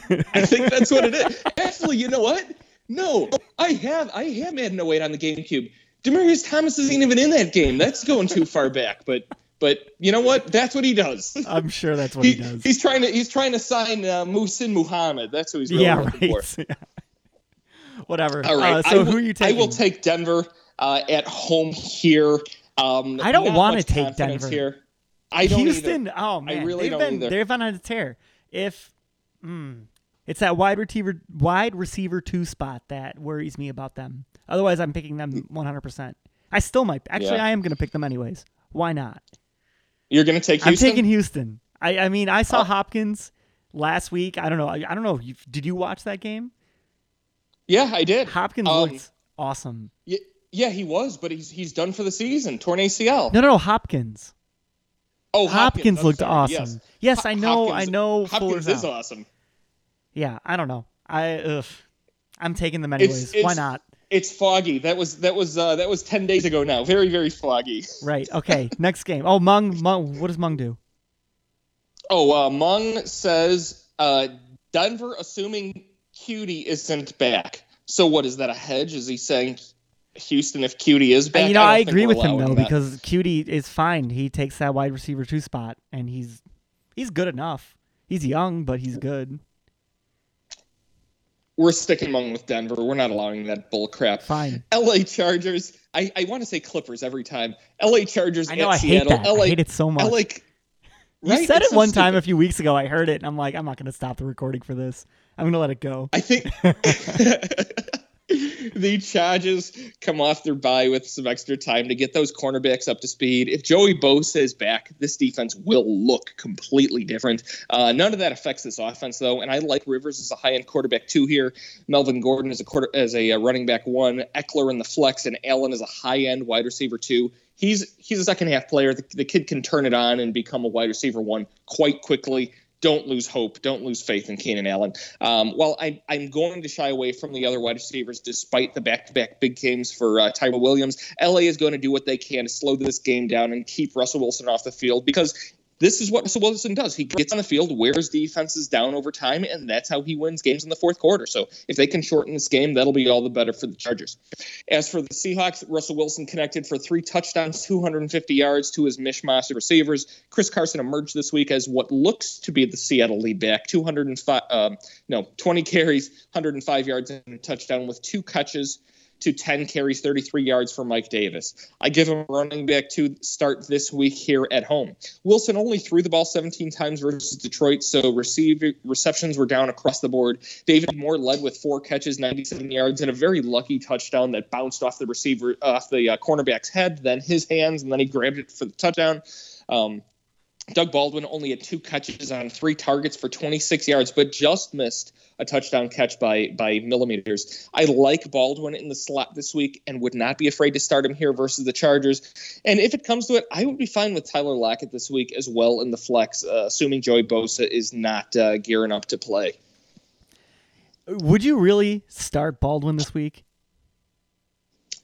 I think that's what it is. Actually, you know what? No, I have I have Madden 08 on the GameCube. Demaryius Thomas isn't even in that game. That's going too far back, but but you know what? That's what he does. I'm sure that's what he, he does. He's trying to he's trying to sign uh, Muhsin Muhammad. That's who he's really yeah, looking right. for. Whatever. All right. Uh, so who are you taking? I will take Denver uh, at home here. Um, I don't want to take Denver here. I don't Houston. Either. Oh man, I really they've don't been either. they've been on a tear. If mm, it's that wide receiver wide receiver two spot that worries me about them. Otherwise, I'm picking them 100. percent I still might. Actually, yeah. I am going to pick them anyways. Why not? You're going to take. Houston? I'm taking Houston. I, I mean, I saw oh. Hopkins last week. I don't know. I, I don't know. Did you watch that game? Yeah, I did. Hopkins um, looked awesome. Yeah, yeah, he was, but he's he's done for the season. Torn ACL. No, no, no Hopkins. Oh, Hopkins, Hopkins looked sorry. awesome. Yes, yes I know. Hopkins, I know. Hopkins is out. awesome. Yeah, I don't know. I ugh, I'm taking them anyways. It's, it's, Why not? It's foggy. That was that was uh, that was ten days ago now. Very very foggy. Right. Okay. Next game. Oh, Mung. Mung. What does Mung do? Oh, uh, Mung says uh, Denver, assuming Coutee isn't back. So what is that a hedge? Is he saying Houston if Coutee is back. And, you know, I, I agree with him though that. because Coutee is fine. He takes that wide receiver two spot, and he's he's good enough. He's young, but he's good. We're sticking among with Denver. We're not allowing that bull crap. Fine. L.A. Chargers. I, I want to say Clippers every time. L.A. Chargers I know, I Seattle. Hate that. LA, I hate it so much. LA, you said it's it so one stupid. time a few weeks ago. I heard it, and I'm like, I'm not going to stop the recording for this. I'm going to let it go. I think. the Chargers come off their bye with some extra time to get those cornerbacks up to speed. If Joey Bosa is back, this defense will look completely different. Uh, none of that affects this offense, though, and I like Rivers as a high-end quarterback two here. Melvin Gordon as a quarter as a uh, running back one, Ekeler in the flex, and Allen as a high-end wide receiver two. He's he's a second half player. The, the kid can turn it on and become a wide receiver one quite quickly don't lose hope. Don't lose faith in Keenan Allen. Um, while I, am going to shy away from the other wide receivers, despite the back-to-back big games for uh, Tyrell Williams, LA is going to do what they can to slow this game down and keep Russell Wilson off the field because this is what Russell Wilson does. He gets on the field, wears defenses down over time, and that's how he wins games in the fourth quarter. So if they can shorten this game, that'll be all the better for the Chargers. As for the Seahawks, Russell Wilson connected for three touchdowns, 250 yards to his mishmash of receivers. Chris Carson emerged this week as what looks to be the Seattle lead back, 205, um, no, 20 carries, 105 yards and a touchdown with two catches to 10 carries, 33 yards for Mike Davis. I give him running back to start this week here at home. Wilson only threw the ball 17 times versus Detroit, so receive, receptions were down across the board. David Moore led with four catches, 97 yards, and a very lucky touchdown that bounced off the receiver, off the uh, cornerback's head, then his hands, and then he grabbed it for the touchdown. Um, Doug Baldwin only had two catches on three targets for 26 yards, but just missed a touchdown catch by by millimeters. I like Baldwin in the slot this week and would not be afraid to start him here versus the Chargers. And if it comes to it, I would be fine with Tyler Lockett this week as well in the flex, uh, assuming Joey Bosa is not uh, gearing up to play. Would you really start Baldwin this week?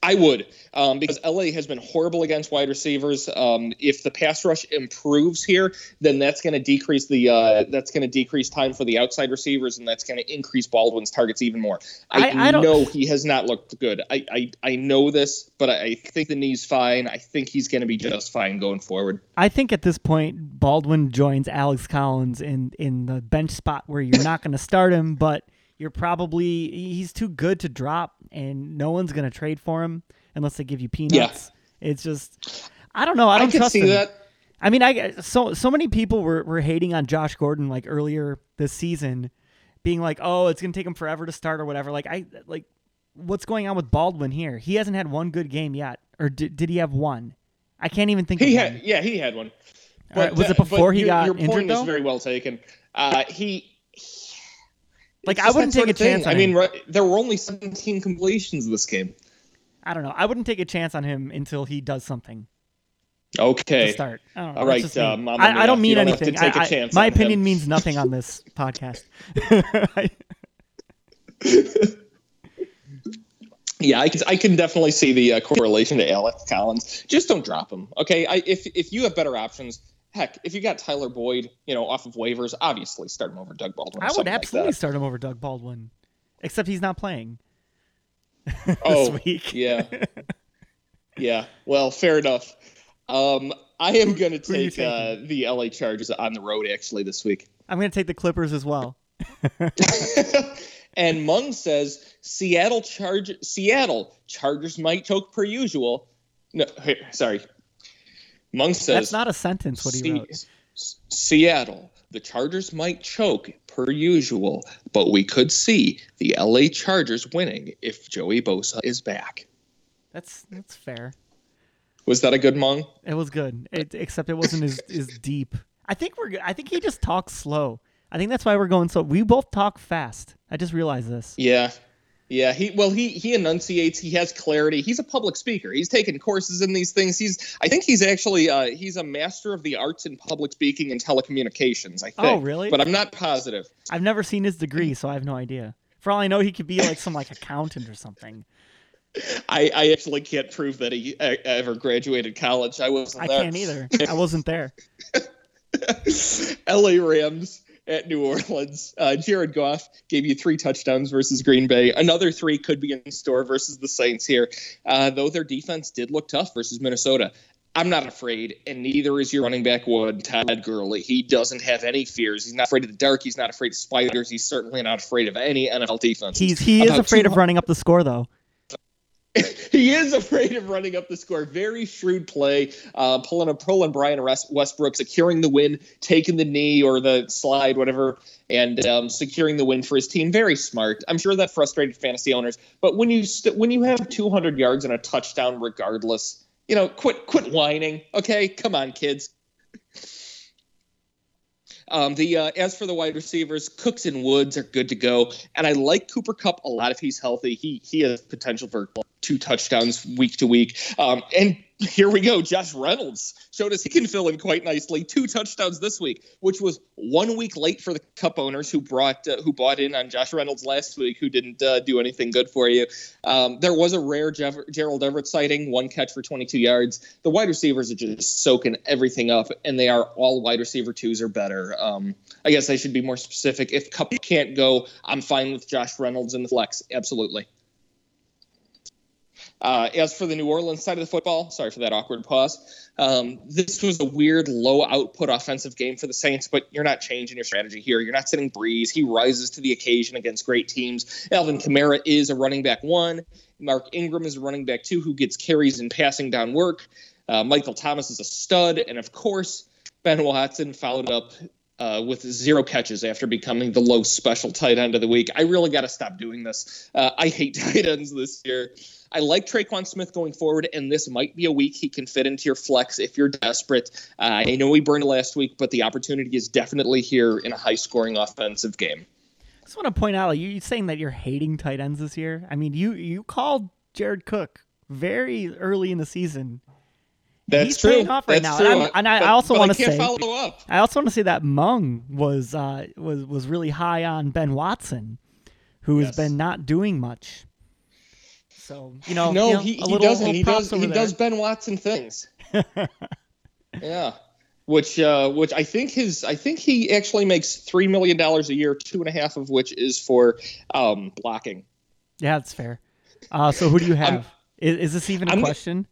I would, um, because LA has been horrible against wide receivers. Um, if the pass rush improves here, then that's going to decrease the uh, that's going to decrease time for the outside receivers, and that's going to increase Baldwin's targets even more. I, I, I know he has not looked good. I, I, I know this, but I think the knee's fine. I think he's going to be just fine going forward. I think at this point, Baldwin joins Alex Collins in in the bench spot where you're not going to start him, but you're probably he's too good to drop, and no one's gonna trade for him unless they give you peanuts. Yeah. It's just I don't know. I don't I trust see him. that. I mean, I so so many people were were hating on Josh Gordon like earlier this season, being like, "Oh, it's gonna take him forever to start or whatever." Like I like, what's going on with Baldwin here? He hasn't had one good game yet, or did, did he have one? I can't even think. Of it. He had, one. yeah, he had one. But, was it before he your, got your injured? point though? is very well taken. Uh, he like I wouldn't take a chance. I mean, right, there were only 17 completions this game. I don't know. I wouldn't take a chance on him until he does something. Okay. start. I don't know. All right, uh, I, I, don't mean anything. I, my opinion him. means nothing on this podcast. yeah, I can, I can definitely see the uh, correlation to Alex Collins. Just don't drop him, okay? I, if if you have better options, heck, if you got Tyler Boyd, you know, off of waivers, obviously start him over Doug Baldwin. I would absolutely like start him over Doug Baldwin, except he's not playing. oh, week. yeah, yeah. Well, fair enough. Um, I am going to take uh, the LA Chargers on the road actually this week. I'm going to take the Clippers as well. and Mung says Seattle Charge Seattle Chargers might choke per usual. No, sorry, Mung says that's not a sentence. What he wrote. Seattle, the Chargers might choke per usual, but we could see the LA Chargers winning if Joey Bosa is back. That's that's fair. Was that a good Mung? It was good, it, except it wasn't as, as deep. I think we're. I think he just talks slow. I think that's why we're going so. We both talk fast. I just realized this. Yeah, yeah, he well he he enunciates. He has clarity. He's a public speaker. He's taken courses in these things. He's I think he's actually uh, he's a master of the arts in public speaking and telecommunications. I think. Oh, really? But I'm not positive. I've never seen his degree, so I have no idea. For all I know, he could be like some like accountant or something. I, I actually can't prove that he ever graduated college. I wasn't. I there. can't either. I wasn't there. L.A. Rams at New Orleans. Uh, Jared Goff gave you three touchdowns versus Green Bay. Another three could be in store versus the Saints here, uh, though their defense did look tough versus Minnesota. I'm not afraid, and neither is your running back Wood, Todd Gurley. He doesn't have any fears. He's not afraid of the dark. He's not afraid of spiders. He's certainly not afraid of any NFL defense. He's he is afraid of running up the score though. he is afraid of running up the score. Very shrewd play, uh, pulling a and Brian Westbrook, securing the win, taking the knee or the slide, whatever, and um, securing the win for his team. Very smart. I'm sure that frustrated fantasy owners. But when you st- when you have 200 yards and a touchdown, regardless, you know, quit quit whining. Okay, come on, kids. Um, the uh, as for the wide receivers, Cooks and Woods are good to go, and I like Cooper Kupp a lot if he's healthy. He he has potential for two touchdowns week to week. Um, and here we go. Josh Reynolds showed us he can fill in quite nicely. Two touchdowns this week, which was one week late for the Kupp owners who brought uh, who bought in on Josh Reynolds last week, who didn't uh, do anything good for you. Um, there was a rare Jeff- Gerald Everett sighting, one catch for 22 yards. The wide receivers are just soaking everything up, and they are all wide receiver twos or better. Um, I guess I should be more specific. If Kupp can't go, I'm fine with Josh Reynolds in the flex. Absolutely. Uh, as for the New Orleans side of the football, sorry for that awkward pause. Um, this was a weird low output offensive game for the Saints, but you're not changing your strategy here. You're not sitting Brees. He rises to the occasion against great teams. Alvin Kamara is a running back one. Mark Ingram is a running back two who gets carries and passing down work. Uh, Michael Thomas is a stud. And of course, Ben Watson followed up uh, with zero catches after becoming the low special tight end of the week. I really got to stop doing this. Uh, I hate tight ends this year. I like Tre'Quan Smith going forward, and this might be a week he can fit into your flex if you're desperate. Uh, I know he burned last week, but the opportunity is definitely here in a high scoring offensive game. I just want to point out, you saying that you're hating tight ends this year. I mean, you you called Jared Cook very early in the season. That's He's true. paying off right That's now, true. and, and I But- also want to say. I also want to say that Mung was uh, was was really high on Ben Watson, who has been not doing much. So you know, no, you know, he little- doesn't. He does. He there. does Ben Watson things. yeah, which uh, which I think his I think he actually makes three million dollars a year, two and a half of which is for um, blocking. Yeah, that's fair. Uh, so who do you have? Is, is this even a I'm- question?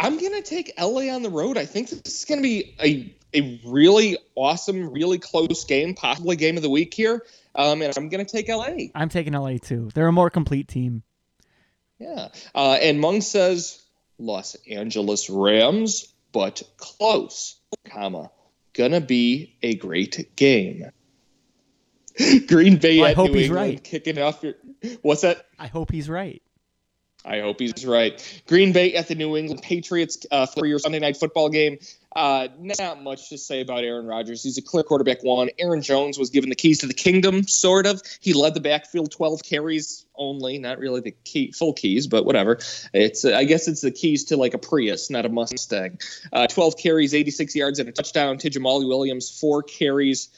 I'm gonna take LA on the road. I think this is gonna be a a really awesome, really close game, possibly game of the week here. Um, and I'm gonna take LA. I'm taking LA too. They're a more complete team. Yeah. Uh, and Mung says Los Angeles Rams, but close, comma, gonna be a great game. Green Bay Well, I hope New he's England right. kicking off your. What's that? I hope he's right. I hope he's right. Green Bay at the New England Patriots uh, for your Sunday night football game. Uh, not much to say about Aaron Rodgers. He's a clear quarterback one. Aaron Jones was given the keys to the kingdom, sort of. He led the backfield 12 carries only, not really the key, full keys, but whatever. It's I guess it's the keys to like a Prius, not a Mustang. Uh, 12 carries, 86 yards, and a touchdown to Jamaal Williams. Four carries,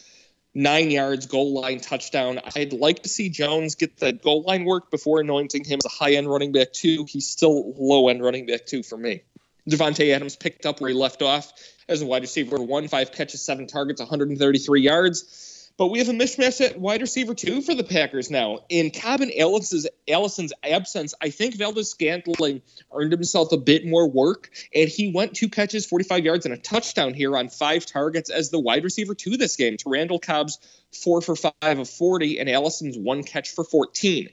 nine yards, goal line touchdown. I'd like to see Jones get the goal line work before anointing him as a high end running back two. He's still low end running back two for me. Davante Adams picked up where he left off as a wide receiver one, five catches, seven targets, 133 yards. But we have a mismatch at wide receiver two for the Packers now. In and Allison's, Allison's absence, I think Valdes-Scantling earned himself a bit more work, and he went two catches, 45 yards, and a touchdown here on five targets as the wide receiver two this game to Randall Cobb's four for five of 40 and Allison's one catch for 14.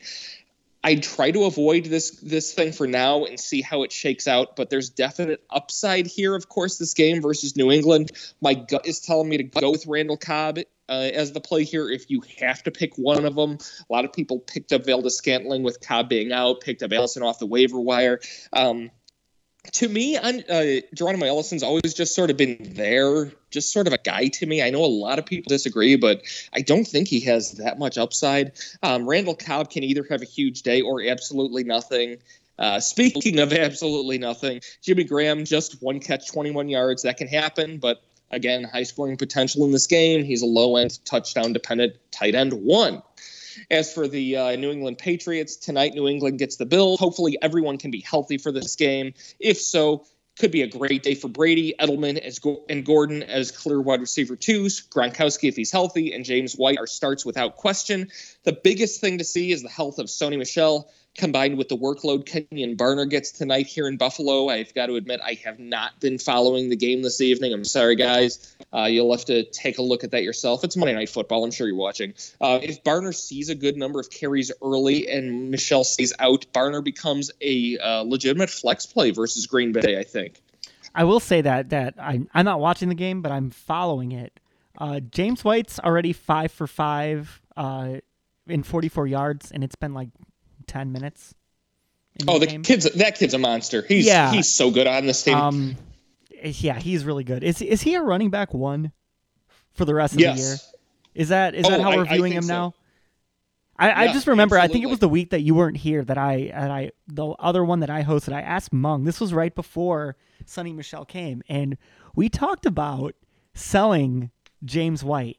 I'd try to avoid this this thing for now and see how it shakes out, but there's definite upside here. Of course, this game versus New England, my gut is telling me to go with Randall Cobb uh, as the play here. If you have to pick one of them, a lot of people picked up Valdes-Scantling with Cobb being out, picked up Allison off the waiver wire. Um, to me, I'm, uh, Geronimo Allison's always just sort of been there, just sort of a guy to me. I know a lot of people disagree, but I don't think he has that much upside. Um, Randall Cobb can either have a huge day or absolutely nothing. Uh, speaking of absolutely nothing, Jimmy Graham just one catch, 21 yards. That can happen, but again, high scoring potential in this game. He's a low end touchdown dependent tight end one. As for the uh, New England Patriots, tonight New England gets the bill. Hopefully, everyone can be healthy for this game. If so, could be a great day for Brady, Edelman, as Go- and Gordon as clear wide receiver twos. Gronkowski, if he's healthy, and James White are starts without question. The biggest thing to see is the health of Sony Michel combined with the workload Kenjon Barner gets tonight here in Buffalo. I've got to admit, I have not been following the game this evening. I'm sorry, guys. Uh, you'll have to take a look at that yourself. It's Monday Night Football. I'm sure you're watching. Uh, if Barner sees a good number of carries early and Michel stays out, Barner becomes a uh, legitimate flex play versus Green Bay, I think. I will say that that I'm I'm not watching the game, but I'm following it. Uh, James White's already five for five uh, in 44 yards, and it's been like 10 minutes. in Oh, the game. kid's that kid's a monster. He's Yeah. he's so good on this team. Um, yeah, he's really good. Is is he a running back one for the rest of the year? yes. Is that is that Oh, how I- we're viewing him so. now? I, I just remember. I think it was the week that you weren't here that I that I the other one that I hosted. I asked Mung. This was right before Sony Michel came, and we talked about selling James White,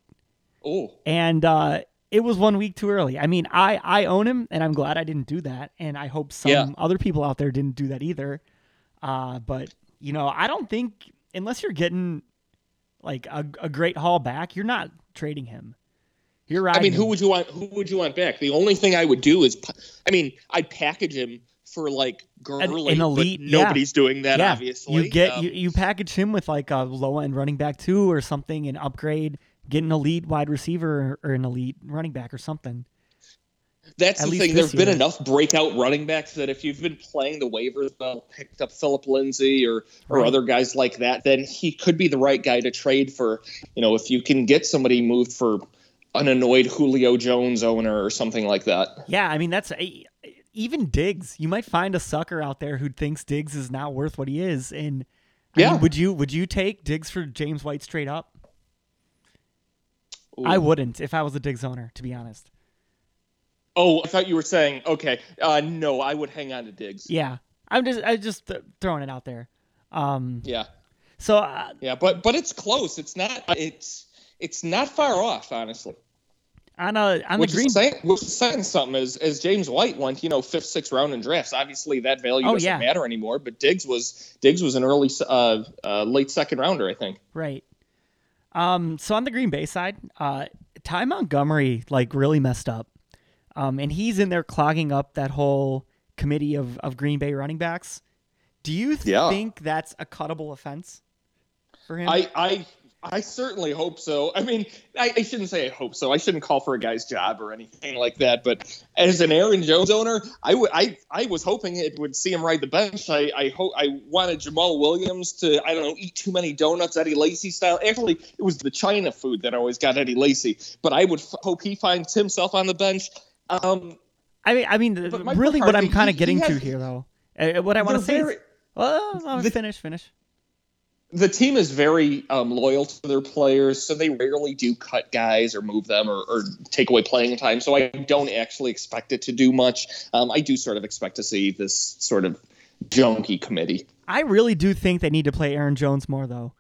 Oh, and uh, it was one week too early. I mean, I I own him, and I'm glad I didn't do that, and I hope some Yeah. other people out there didn't do that either. Uh, but you know, I don't think unless you're getting like a, a great haul back, you're not trading him. You're right. I mean, who would you want? Who would you want back? The only thing I would do is, I mean, I'd package him for like Gurley, an elite- but yeah. nobody's doing that. yeah, obviously, you get Um, you, you package him with like a low end running back two or something, and upgrade, get an elite wide receiver or an elite running back or something. That's At the thing. There've been enough breakout running backs that if you've been playing the waivers well, picked up Phillip Lindsay or or Right. other guys like that, then he could be the right guy to trade for. You know, if you can get somebody moved for an annoyed Julio Jones owner or something like that. Yeah, I mean that's a, even Diggs. You might find a sucker out there who thinks Diggs is not worth what he is. And I Yeah. mean, would you would you take Diggs for James White straight up? Ooh. I wouldn't if I was a Diggs owner, to be honest. Oh, I thought you were saying okay. Uh, no, I would hang on to Diggs. Yeah, I'm just I just th- throwing it out there. Um, Yeah, so uh, yeah, but but it's close. It's not. It's it's not far off, honestly. on a on which the green, is saying, which is saying something as, as James White went, you know, fifth, sixth round in drafts. Obviously, that value Oh, doesn't yeah. matter anymore. But Diggs was Diggs was an early, uh, uh, late second rounder, I think. right? Um, so on the Green Bay side, uh, Ty Montgomery like really messed up, um, and he's in there clogging up that whole committee of of Green Bay running backs. Do you Yeah. think that's a cuttable offense for him? I, I, I certainly hope so. I mean, I, I shouldn't say I hope so. I shouldn't call for a guy's job or anything like that. But as an Aaron Jones owner, I would, I, I was hoping it would see him ride the bench. I, I hope I wanted Jamaal Williams to, I don't know, eat too many donuts, Eddie Lacy style. Actually, it was the China food that always got Eddie Lacy. But I would f- hope he finds himself on the bench. Um, I mean, I mean, really, what I'm kind of getting he to has- here, though, uh, what I want to say very- is, well, no, the- finish, finish. The team is very um, loyal to their players, so they rarely do cut guys or move them or, or take away playing time. So I don't actually expect it to do much. Um, I do sort of expect to see this sort of junky committee. I really do think they need to play Aaron Jones more, though.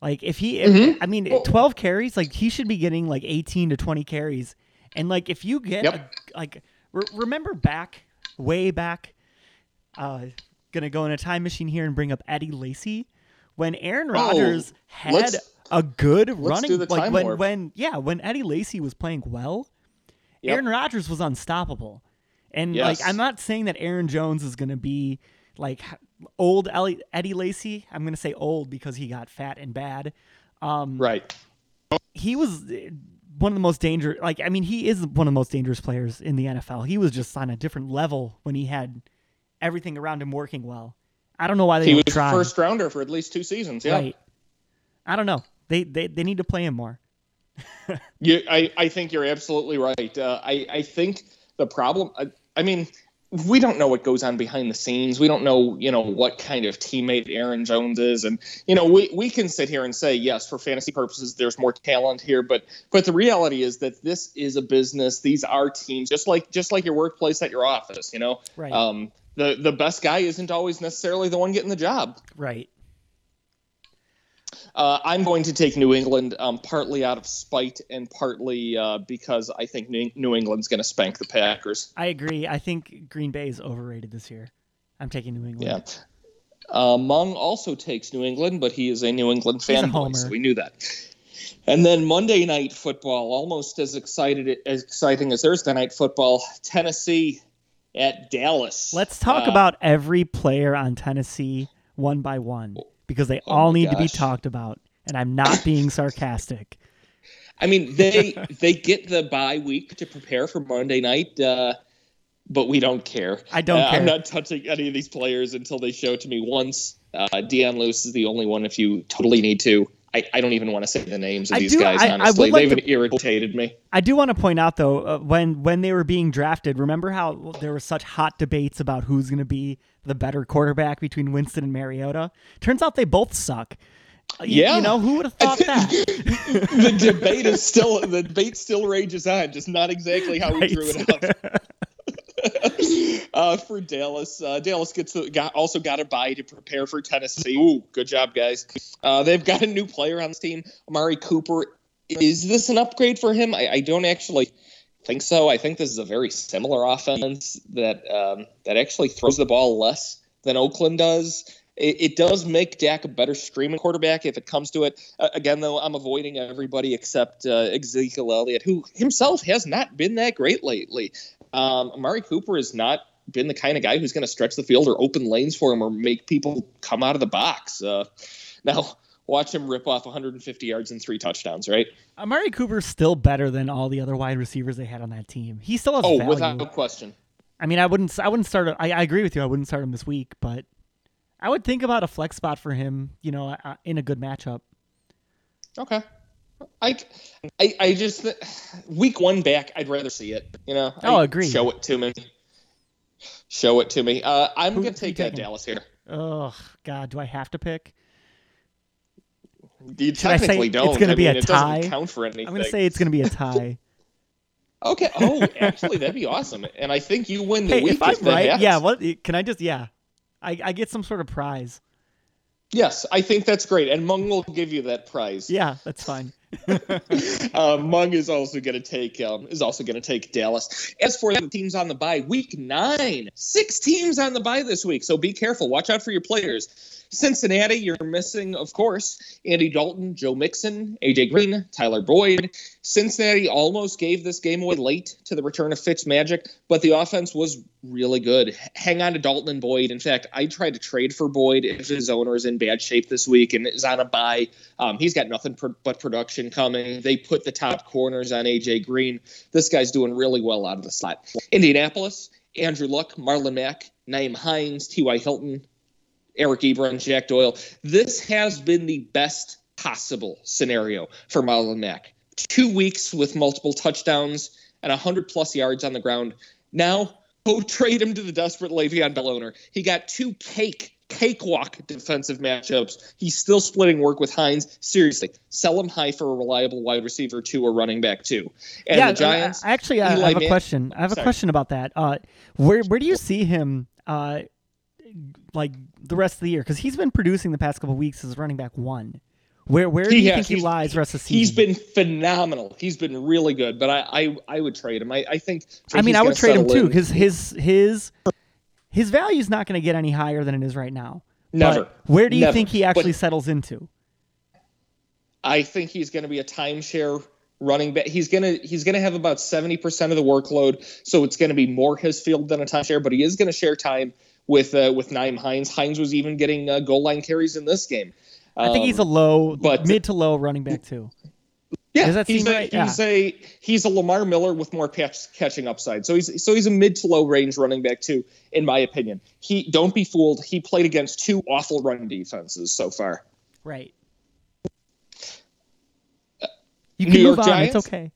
Like, if he, Mhm. I mean, Well- 12 carries, like he should be getting like 18 to 20 carries, and like if you get Yep. a, like, re- remember back, way back, uh, gonna go in a time machine here and bring up Eddie Lacy when Aaron Rodgers had Oh, let's- a good running, like when warp. when yeah, when Eddie Lacy was playing well, Yep. Aaron Rodgers was unstoppable. And Yes. like I'm not saying that Aaron Jones is going to be like old Ellie, Eddie Lacy. I'm going to say old because he got fat and bad. Um, Right. He was uh, one of the most dangerous. Like I mean, he is one of the most dangerous players in the NFL. He was just on a different level when he had everything around him working well. I don't know why they He was try. first rounder for at least two seasons. Yeah. Right. I don't know. They, they they need to play him more. You, I, I think you're absolutely right. Uh, I, I think the problem, I, I mean, we don't know what goes on behind the scenes. We don't know, you know, what kind of teammate Aaron Jones is. And, you know, we, we can sit here and say, yes, for fantasy purposes, there's more talent here. But, but the reality is that this is a business. These are teams, just like, just like your workplace at your office, you know, Right. um, the, the best guy isn't always necessarily the one getting the job. Right. Uh, I'm going to take New England um, partly out of spite and partly uh, because I think New, England's going to spank the Packers. I agree. I think Green Bay is overrated this year. I'm taking New England. Yeah. Uh, Mung also takes New England, but he is a New England He's a fan, homer. so we knew that. And then Monday night football, almost as excited as exciting as Thursday night football. Tennessee at Dallas. Let's talk Uh, about every player on Tennessee one by one because they Oh all need to be talked about. And I'm not being sarcastic. I mean, they they get the bye week to prepare for Monday night, uh, but we don't care. I don't Uh, care. I'm not touching any of these players until they show it to me once. Uh, Dion Lewis is the only one. If you totally need to, I, I don't even want to say the names of I these do- guys. I- honestly, like they've to- irritated me. I do want to point out though, uh, when when they were being drafted, remember how there were such hot debates about who's going to be the better quarterback between Winston and Mariota? Turns out they both suck. You- Yeah. you know who would have thought that? the debate is still the debate still rages on, just not exactly how we Right. drew it up. uh, for Dallas. Uh, Dallas gets got, also got a bye to prepare for Tennessee. Ooh, good job, guys. Uh, they've got a new player on this team, Amari Cooper. Is this an upgrade for him? I, I don't actually think so. I think this is a very similar offense that um, that actually throws the ball less than Oakland does. It, it does make Dak a better streaming quarterback if it comes to it. Uh, again, though, I'm avoiding everybody except uh, Ezekiel Elliott, who himself has not been that great lately. Um, Amari Cooper has not been the kind of guy who's going to stretch the field or open lanes for him or make people come out of the box. Uh, now, watch him rip off 150 yards and three touchdowns, right? Amari Cooper's still better than all the other wide receivers they had on that team. He still has Oh, value. without question. I mean, I wouldn't. I wouldn't start. I, I agree with you. I wouldn't start him this week, but I would think about a flex spot for him. You know, uh, in a good matchup. Okay. I, I, I just week one back. I'd rather see it. You know. Oh, I- agreed. Show it to me. Show it to me. Uh, I'm Who- gonna take you uh. Dallas here. Oh God, do I have to pick? You Should technically don't. It's gonna I be mean, a it doesn't tie? count for anything. I'm gonna say it's gonna be a tie. Okay. Oh, actually, that'd be awesome. And I think you win the hey, week if I'm that right, happens. yeah. What can I just? Yeah, I, I get some sort of prize. Yes, I think that's great, and Mung will give you that prize. Yeah, that's fine. uh, Mung is also going to take um, is also going to take Dallas. As for the teams on the bye, week nine, six teams on the bye this week, so be careful. Watch out for your players. Cincinnati, you're missing, of course, Andy Dalton, Joe Mixon, AJ Green, Tyler Boyd. Cincinnati almost gave this game away late to the return of Fitz Magic, but the offense was really good. Hang on to Dalton and Boyd. In fact, I tried to trade for Boyd if his owner is in bad shape this week and is on a bye. Um, he's got nothing pr- but production coming. They put the top corners on AJ Green. This guy's doing really well out of the slot. Indianapolis, Andrew Luck, Marlon Mack, Nyheim Hines, T.Y. Hilton, Eric Ebron, Jack Doyle. This has been the best possible scenario for Marlon Mack. Two weeks with multiple touchdowns and 100 plus yards on the ground. Now, go trade him to the desperate Le'Veon Bell owner. He got two cake, cakewalk defensive matchups. He's still splitting work with Hines. Seriously, sell him high for a reliable wide receiver two or running back two. And yeah, the Giants. I, actually, I, I Eli have a Man- question. I have a question about that. Uh, where where do you see him? Uh, like the rest of the year because he's been producing the past couple weeks as running back one. Where where do you think he lies rest of the season? He's been phenomenal. He's been really good, but I I, I would trade him. I, I think. I mean, I would trade him settle too because his his his value is not going to get any higher than it is right now. Never. But where do you Never. think he actually But- settles into? I think he's going to be a timeshare running back. He's gonna he's gonna have about seventy percent of the workload, so it's going to be more his field than a timeshare. But he is going to share time with uh, with Nyheim Hines. Hines was even getting uh, goal line carries in this game. I think he's a Um, low, but- mid to low running back too. Yeah. does that he's seem a, right? He's a he's a Lamar Miller with more catch, catching upside. So he's so he's a mid to low range running back too, in my opinion. He don't be fooled. He played against two awful run defenses so far. Right. You New can move York on. It's Giants? okay.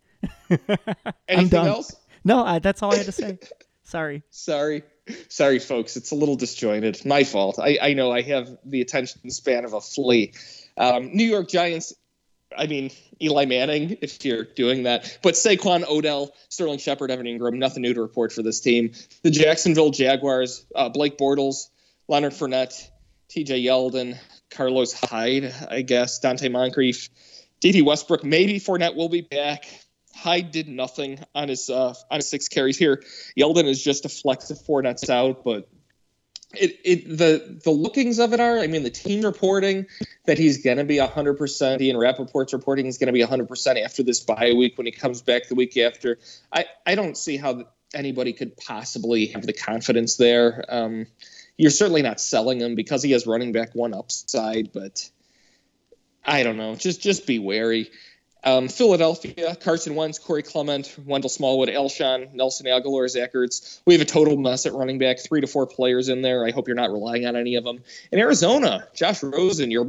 Anything done. else? No, I, that's all I had to say. Sorry. Sorry. Sorry, folks. It's a little disjointed. My fault. I, I know I have the attention span of a flea. Um, New York Giants, I mean, Eli Manning, if you're doing that. But Saquon, Odell, Sterling Shepard, Evan Engram, nothing new to report for this team. The Jacksonville Jaguars, uh, Blake Bortles, Leonard Fournette, TJ Yeldon, Carlos Hyde, I guess, Donte Moncrief, Dede Westbrook. Maybe Fournette will be back. Hyde did nothing on his uh, on his six carries here. Yeldon is just a flex if Fournette's out, but it, it the the lookings of it are. I mean, the team reporting that he's going to be hundred percent. Ian Rapoport's reporting he's going to be hundred percent after this bye week when he comes back the week after. I I don't see how anybody could possibly have the confidence there. Um, you're certainly not selling him because he has running back one upside, but I don't know. Just just be wary. Um, Philadelphia, Carson Wentz, Corey Clement, Wendell Smallwood, Alshon, Nelson Agholor, Zach Ertz. We have a total mess at running back, three to four players in there. I hope you're not relying on any of them. In Arizona, Josh Rosen, your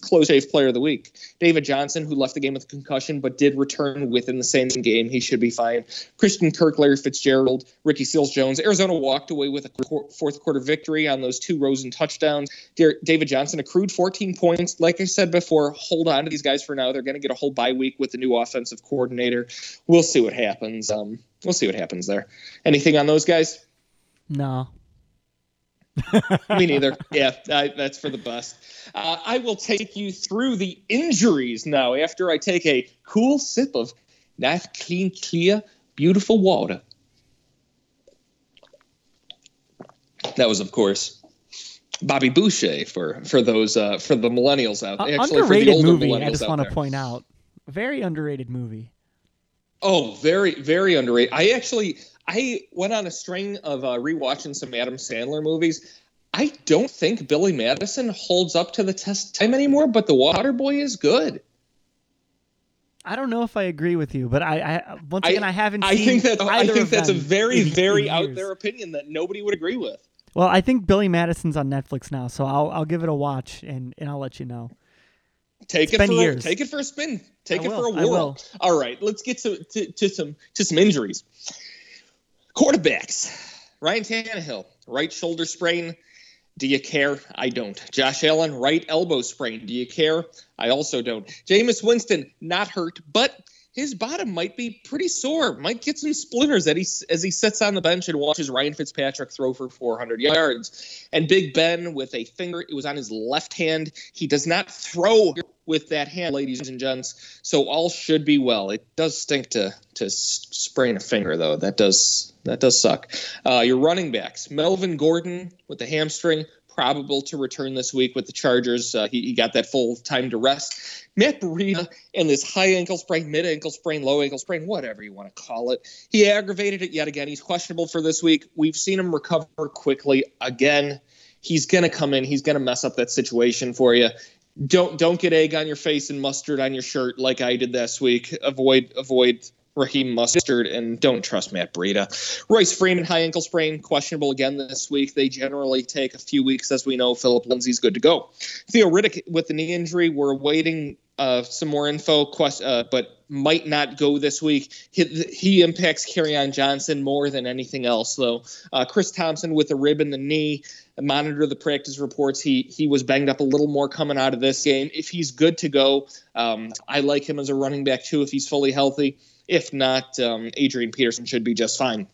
close shave player of the week. David Johnson, who left the game with a concussion but did return within the same game. He should be fine. Christian Kirk, Larry Fitzgerald, Ricky Seals Jones. Arizona walked away with a fourth quarter victory on those two Rosen touchdowns. David Johnson accrued 14 points. Like I said before, hold on to these guys for now. They're going to get a whole bye week with the new offensive coordinator. We'll see what happens. Um, we'll see what happens there. Anything on those guys? No. Me neither. Yeah, I, that's for the best. Uh, I will take you through the injuries now after I take a cool sip of nice, clean, clear, beautiful water. That was, of course, Bobby Boucher for for those uh, for the millennials out. Uh, Actually, for the underrated older movie. I just want to point out. Very underrated movie. Oh, very, very underrated. I actually, I went on a string of uh, rewatching some Adam Sandler movies. I don't think Billy Madison holds up to the test time anymore, but the Water Boy is good. I don't know if I agree with you, but I, I once again I, haven't. I think that I think that's a very very out there opinion that nobody would agree with. Well, I think Billy Madison's on Netflix now, so I'll I'll give it a watch and and I'll let you know. Take it's it for years. A, take it for a spin. Take I it will, for a whirl. All right, let's get to, to, to some to some injuries. Quarterbacks. Ryan Tannehill, right shoulder sprain. Do you care? I don't. Josh Allen, right elbow sprain. Do you care? I also don't. Jameis Winston, not hurt, but his bottom might be pretty sore. Might get some splinters as he, as he sits on the bench and watches Ryan Fitzpatrick throw for 400 yards. And Big Ben with a finger, it was on his left hand. He does not throw with that hand, ladies and gents. So all should be well. It does stink to to sprain a finger though. That does that does suck. Uh, your running backs, Melvin Gordon with the hamstring, probable to return this week with the Chargers. Uh, he, he, got that full time to rest. Matt Breida and this high ankle sprain, mid ankle sprain, low ankle sprain, whatever you want to call it. He aggravated it yet again. He's questionable for this week. We've seen him recover quickly again. He's going to come in. He's going to mess up that situation for you. Don't don't get egg on your face and mustard on your shirt like I did this week. Avoid avoid Raheem Mostert and don't trust Matt Breida. Royce Freeman, high ankle sprain, questionable again this week. They generally take a few weeks, as we know. Phillip Lindsay's good to go. Theo Riddick with the knee injury, we're awaiting uh, some more info, quest, uh, but might not go this week. He, he impacts on Johnson more than anything else, though. Uh, Chris Thompson with a rib in the knee. Monitor the practice reports. He he was banged up a little more coming out of this game. If he's good to go, um, I like him as a running back too. If he's fully healthy. If not, um, Adrian Peterson should be just fine.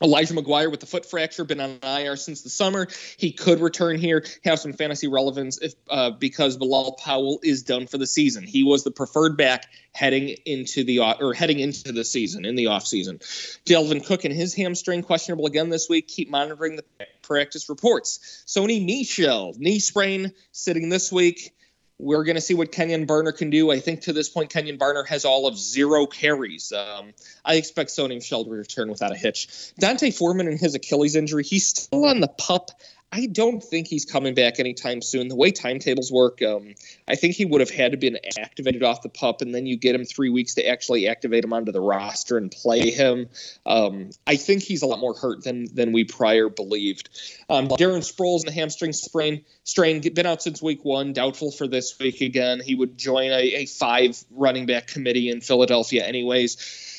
Elijah McGuire with the foot fracture, been on IR since the summer. He could return here, have some fantasy relevance if uh, because Bilal Powell is done for the season. He was the preferred back heading into the or heading into the season in the offseason. Dalvin Cook and his hamstring questionable again this week. Keep monitoring the practice reports. Sony Michel knee sprain sitting this week. We're going to see what Kenjon Barner can do. I think to this point, Kenjon Barner has all of zero carries. Um, I expect Sony Michel to return without a hitch. D'Onta Foreman and his Achilles injury, he's still on the pup. I don't think he's coming back anytime soon. The way timetables work, um, I think he would have had to been activated off the pup, and then you get him three weeks to actually activate him onto the roster and play him. Um, I think he's a lot more hurt than than we prior believed. Um, Darren Sproles in the hamstring sprain, strain, been out since week one, doubtful for this week again. He would join a, a five running back committee in Philadelphia, anyways.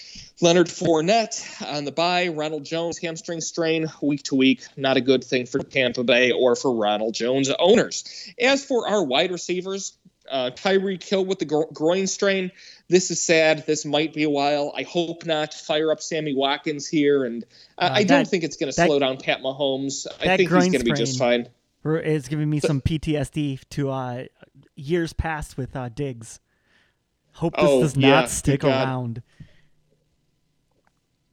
Leonard Fournette on the bye. Ronald Jones hamstring strain week to week. Not a good thing for Tampa Bay or for Ronald Jones owners. As for our wide receivers, uh, Tyreek Hill with the gro- groin strain. This is sad. This might be a while. I hope not. Fire up Sammy Watkins here, and uh, I don't think it's going to slow down Pat Mahomes. I think he's going to be just fine. It's giving me some PTSD to uh, years past with uh, Diggs. Hope this oh, does not yeah, stick around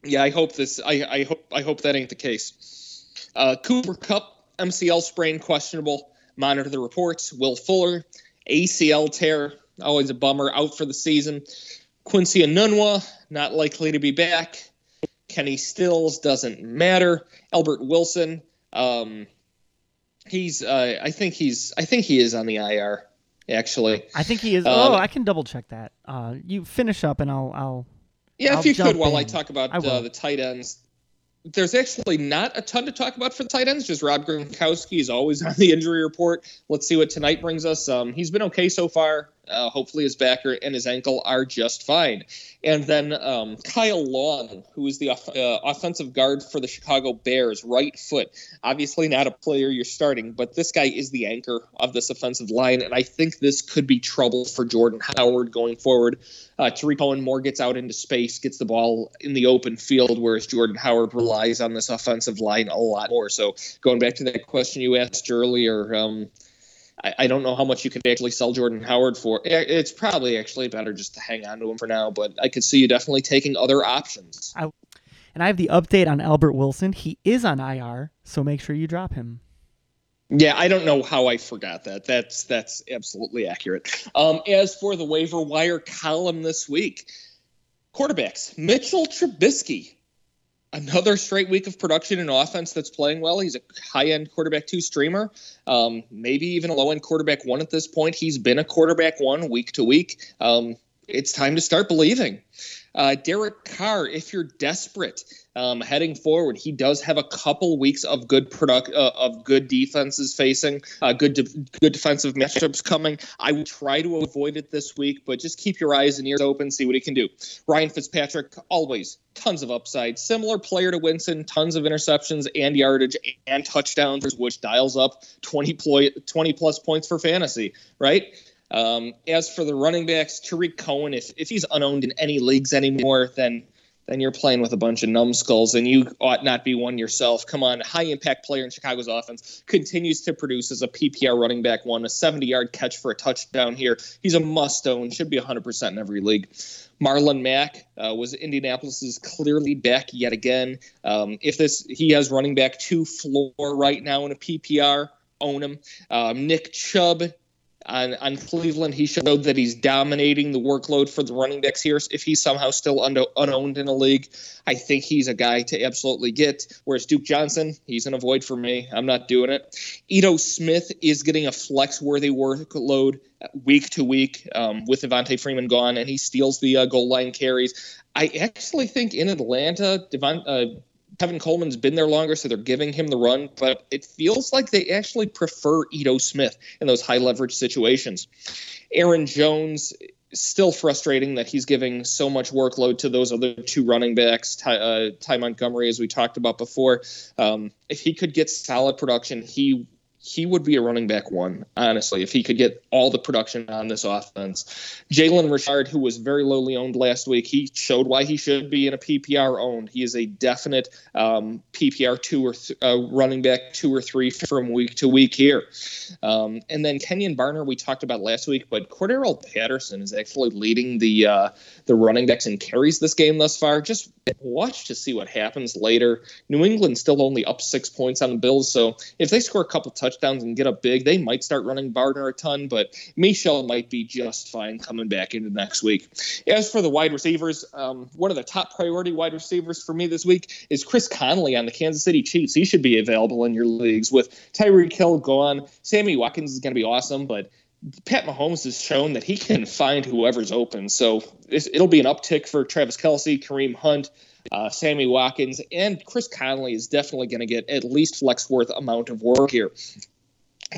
yeah, I hope this. I, I hope I hope that ain't the case. Uh, Cooper Kupp MCL sprain questionable. Monitor the reports. Will Fuller ACL tear. Always a bummer. Out for the season. Quincy Enunwa not likely to be back. Kenny Stills doesn't matter. Albert Wilson. Um, he's. Uh, I think he's. I think he is on the IR. Actually, I think he is. Um, oh, I can double check that. Uh, you finish up, and I'll. I'll yeah, I'll if you could, while I talk about I uh, the tight ends, there's actually not a ton to talk about for the tight ends. Just Rob Gronkowski is always on the injury report. Let's see what tonight brings us. Um, he's been okay so far. Uh, hopefully, his back and his ankle are just fine. And then um, Kyle Long, who is the uh, offensive guard for the Chicago Bears, right foot. Obviously, not a player you're starting, but this guy is the anchor of this offensive line. And I think this could be trouble for Jordan Howard going forward. Uh, Tarik Cohen more gets out into space, gets the ball in the open field, whereas Jordan Howard relies on this offensive line a lot more. So, going back to that question you asked earlier, um, I, I, don't know how much you could actually sell Jordan Howard for. It's probably actually better just to hang on to him for now, but I could see you definitely taking other options. I, and I have the update on Albert Wilson. He is on IR, so make sure you drop him. Yeah, I don't know how I forgot that. That's that's absolutely accurate. Um, as for the waiver wire column this week, quarterbacks Mitchell Trubisky another straight week of production and offense that's playing well. He's a high end quarterback two streamer, um, maybe even a low end quarterback one at this point. He's been a quarterback one week to week. Um, it's time to start believing. Uh, Derek Carr, if you're desperate um, heading forward, he does have a couple weeks of good product uh, of good defenses facing, uh, good de- good defensive matchups coming. I would try to avoid it this week, but just keep your eyes and ears open, see what he can do. Ryan Fitzpatrick, always tons of upside, similar player to Winston, tons of interceptions and yardage and touchdowns, which dials up 20 ploy, 20 plus points for fantasy, right? Um, as for the running backs, Tarik Cohen, if, if he's unowned in any leagues anymore, then then you're playing with a bunch of numbskulls and you ought not be one yourself. Come on, high impact player in Chicago's offense continues to produce as a PPR running back one, a 70 yard catch for a touchdown here. He's a must own, should be 100% in every league. Marlon Mack uh, was Indianapolis's clearly back yet again. Um, if this he has running back two floor right now in a PPR, own him. Um, Nick Chubb on, on Cleveland. He showed that he's dominating the workload for the running backs here. If he's somehow still un- unowned in a league, I think he's a guy to absolutely get. Whereas Duke Johnson, he's an avoid for me. I'm not doing it. Ito Smith is getting a flex worthy workload week to week um, with Devonta Freeman gone, and he steals the uh, goal line carries. I actually think in Atlanta, Devon, uh, Tevin Coleman's been there longer, so they're giving him the run, but it feels like they actually prefer Ito Smith in those high leverage situations. Aaron Jones, still frustrating that he's giving so much workload to those other two running backs, Ty, uh, Ty Montgomery, as we talked about before. Um, if he could get solid production, he he would be a running back one, honestly, if he could get all the production on this offense. Jalen Richard, who was very lowly owned last week, he showed why he should be in a PPR owned. He is a definite um, PPR two or th- uh, running back two or three from week to week here. Um, and then Kenjon Barner, we talked about last week, but Cordarrelle Patterson is actually leading the uh, the running backs and carries this game thus far. Just watch to see what happens later. New England still only up six points on the Bills, so if they score a couple touchdowns touchdowns and get up big, they might start running Barner a ton, but Michel might be just fine coming back into next week. As for the wide receivers, um, one of the top priority wide receivers for me this week is Chris Conley on the Kansas City Chiefs. He should be available in your leagues with Tyreek Hill gone. Sammy Watkins is going to be awesome, but Pat Mahomes has shown that he can find whoever's open. So it'll be an uptick for Travis Kelce, Kareem Hunt, uh, Sammy Watkins, and Chris Conley is definitely going to get at least flex worth amount of work here.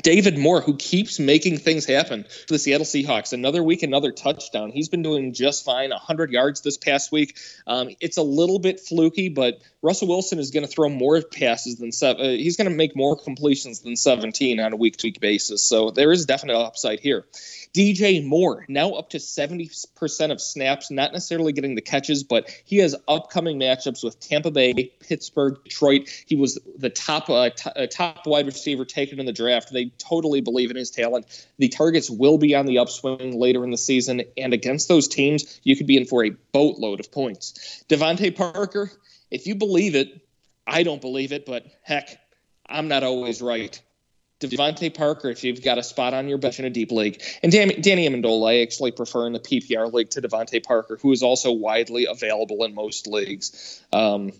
David Moore, who keeps making things happen for the Seattle Seahawks. Another week, another touchdown. He's been doing just fine. 100 yards this past week. Um, it's a little bit fluky, but Russell Wilson is going to throw more passes than seven. Uh, he's going to make more completions than 17 on a week to week basis. So there is definite upside here. DJ Moore, now up to 70% of snaps, not necessarily getting the catches, but he has upcoming matchups with Tampa Bay, Pittsburgh, Detroit. He was the top uh, t- uh, top wide receiver taken in the draft. They totally believe in his talent. The targets will be on the upswing later in the season, and against those teams, you could be in for a boatload of points. DeVante Parker, if you believe it, I don't believe it, but heck, I'm not always right. DeVante Parker if you've got a spot on your bench in a deep league. And Danny, Amendola, I actually prefer in the PPR league to DeVante Parker, who is also widely available in most leagues. Um,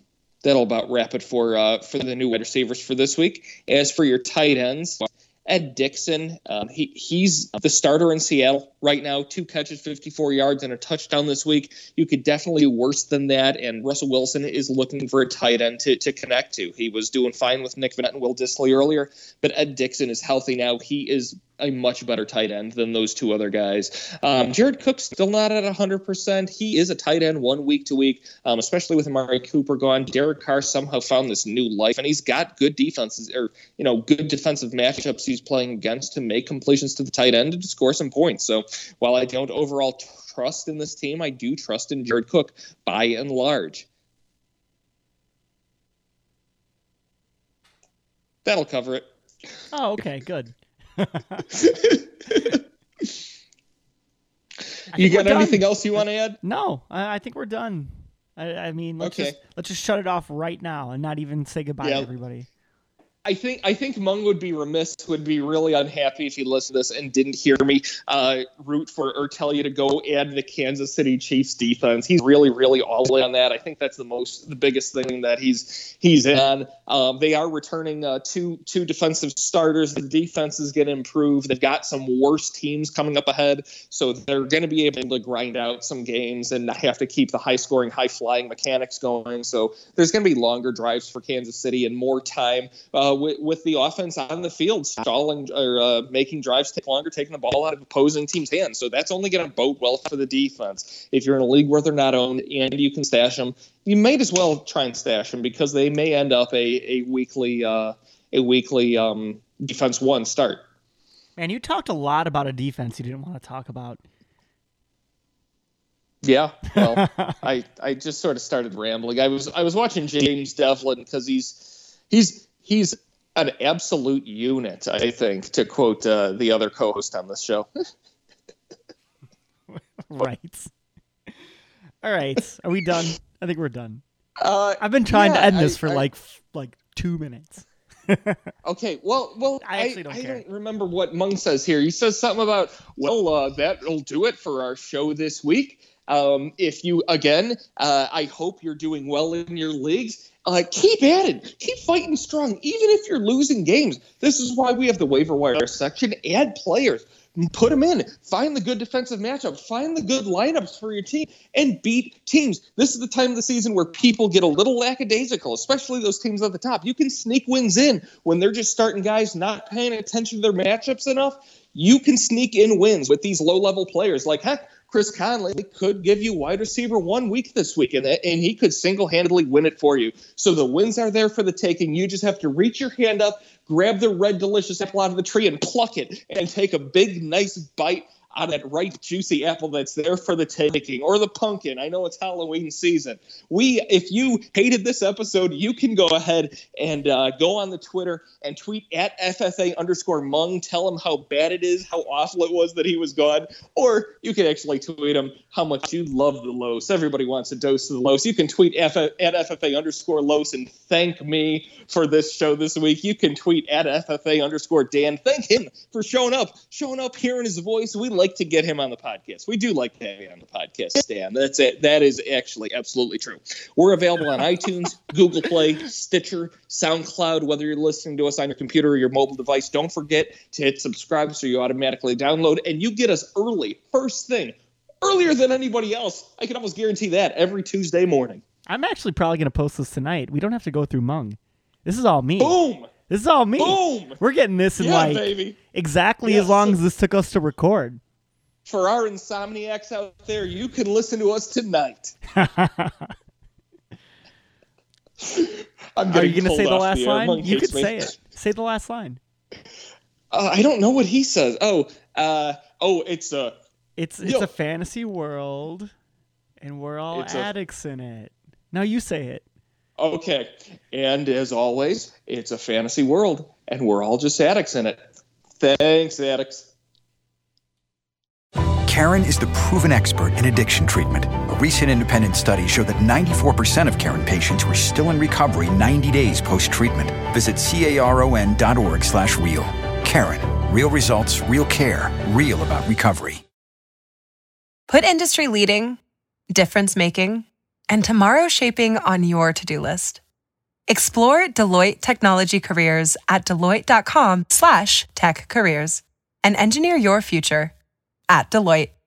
that'll about wrap it for uh, for the new wide receivers for this week. As for your tight ends, Ed Dixon, um, he he's the starter in Seattle right now. Two catches, 54 yards, and a touchdown this week. You could definitely worse than that. And Russell Wilson is looking for a tight end to, to connect to. He was doing fine with Nick Vannett and Will Dissly earlier, but Ed Dixon is healthy now. He is a much better tight end than those two other guys. Um, Jared Cook's still not at 100%. He is a tight end one week to week, um, especially with Amari Cooper gone. Derek Carr somehow found this new life, and he's got good defenses or, you know, good defensive matchups he's playing against to make completions to the tight end and to score some points. So while I don't overall trust in this team, I do trust in Jared Cook by and large. That'll cover it. Oh, okay, good. you got anything else you want to add? No, I, I think we're done. I, I mean, let's okay. just let's just shut it off right now and not even say goodbye to everybody. I think I think Mung would be remiss, would be really unhappy if he listened to this and didn't hear me uh, root for or tell you to go add the Kansas City Chiefs defense. He's really, really all in on that. I think that's the most, the biggest thing that he's he's in. Um, they are returning uh, two two defensive starters. The defense is going to improve. They've got some worse teams coming up ahead, so they're going to be able to grind out some games and have to keep the high scoring, high flying mechanics going. So there's going to be longer drives for Kansas City and more time. Uh, uh, with, with, the offense on the field, stalling or uh, making drives take longer, taking the ball out of opposing teams' hands. So that's only going to bode well for the defense. If you're in a league where they're not owned and you can stash them, you might as well try and stash them because they may end up a a weekly uh, a weekly um, defense one start. Man, you talked a lot about a defense you didn't want to talk about. Yeah, well, I I just sort of started rambling. I was I was watching James Devlin because he's he's he's an absolute unit, I think, to quote uh, the other co-host on this show. right. All right. Are we done? I think we're done. Uh, I've been trying yeah, to end this I, for I, like like two minutes. okay. Well, well, I actually don't I, care. don't remember what Mung says here. He says something about, well, uh, that'll do it for our show this week. Um, if you again, uh, I hope you're doing well in your leagues. Uh, keep at it. Keep fighting strong, even if you're losing games. This is why we have the waiver wire section. Add players, put them in. Find the good defensive matchup. Find the good lineups for your team, and beat teams. This is the time of the season where people get a little lackadaisical, especially those teams at the top. You can sneak wins in when they're just starting guys not paying attention to their matchups enough. You can sneak in wins with these low-level players. Like heck, Chris Conley could give you wide receiver one week this week, and, and he could single handedly win it for you. So the wins are there for the taking. You just have to reach your hand up, grab the red, delicious apple out of the tree, and pluck it and take a big, nice bite out of that ripe, juicy apple that's there for the taking, or the pumpkin. I know it's Halloween season. We, if you hated this episode, you can go ahead and uh, go on the Twitter and tweet at FFA underscore Mung. Tell him how bad it is, how awful it was that he was gone, or you can actually tweet him how much you love the Los. Everybody wants a dose of the Los. You can tweet F- at FFA underscore Los and thank me for this show this week. You can tweet at FFA underscore Dan. Thank him for showing up, showing up, hearing his voice. We like to get him on the podcast. We do like to have him on the podcast, Stan. That's it. That is actually absolutely true. We're available on iTunes, Google Play, Stitcher, SoundCloud, whether you're listening to us on your computer or your mobile device. Don't forget to hit subscribe so you automatically download and you get us early, first thing, earlier than anybody else. I can almost guarantee that every Tuesday morning. I'm actually probably going to post this tonight. We don't have to go through Mung. This is all me. Boom! This is all me. Boom! We're getting this in Yeah, like baby. exactly Yes. as long as this took us to record. For our insomniacs out there, you can listen to us tonight. I'm Are you going to say the last air. line? You could me. say it. Say the last line. Uh, I don't know what he says. Oh, uh, oh, it's a. It's it's Yo. a fantasy world, and we're all It's a- addicts in it. Now you say it. Okay. And as always, it's a fantasy world, and we're all just addicts in it. Thanks, addicts. Caron is the proven expert in addiction treatment. A recent independent study showed that 94% of Caron patients were still in recovery 90 days post-treatment. Visit caron.org slash real. Caron, real results, real care, real about recovery. Put industry leading, difference making, and tomorrow shaping on your to-do list. Explore Deloitte technology careers at deloitte.com slash tech careers and engineer your future at Deloitte.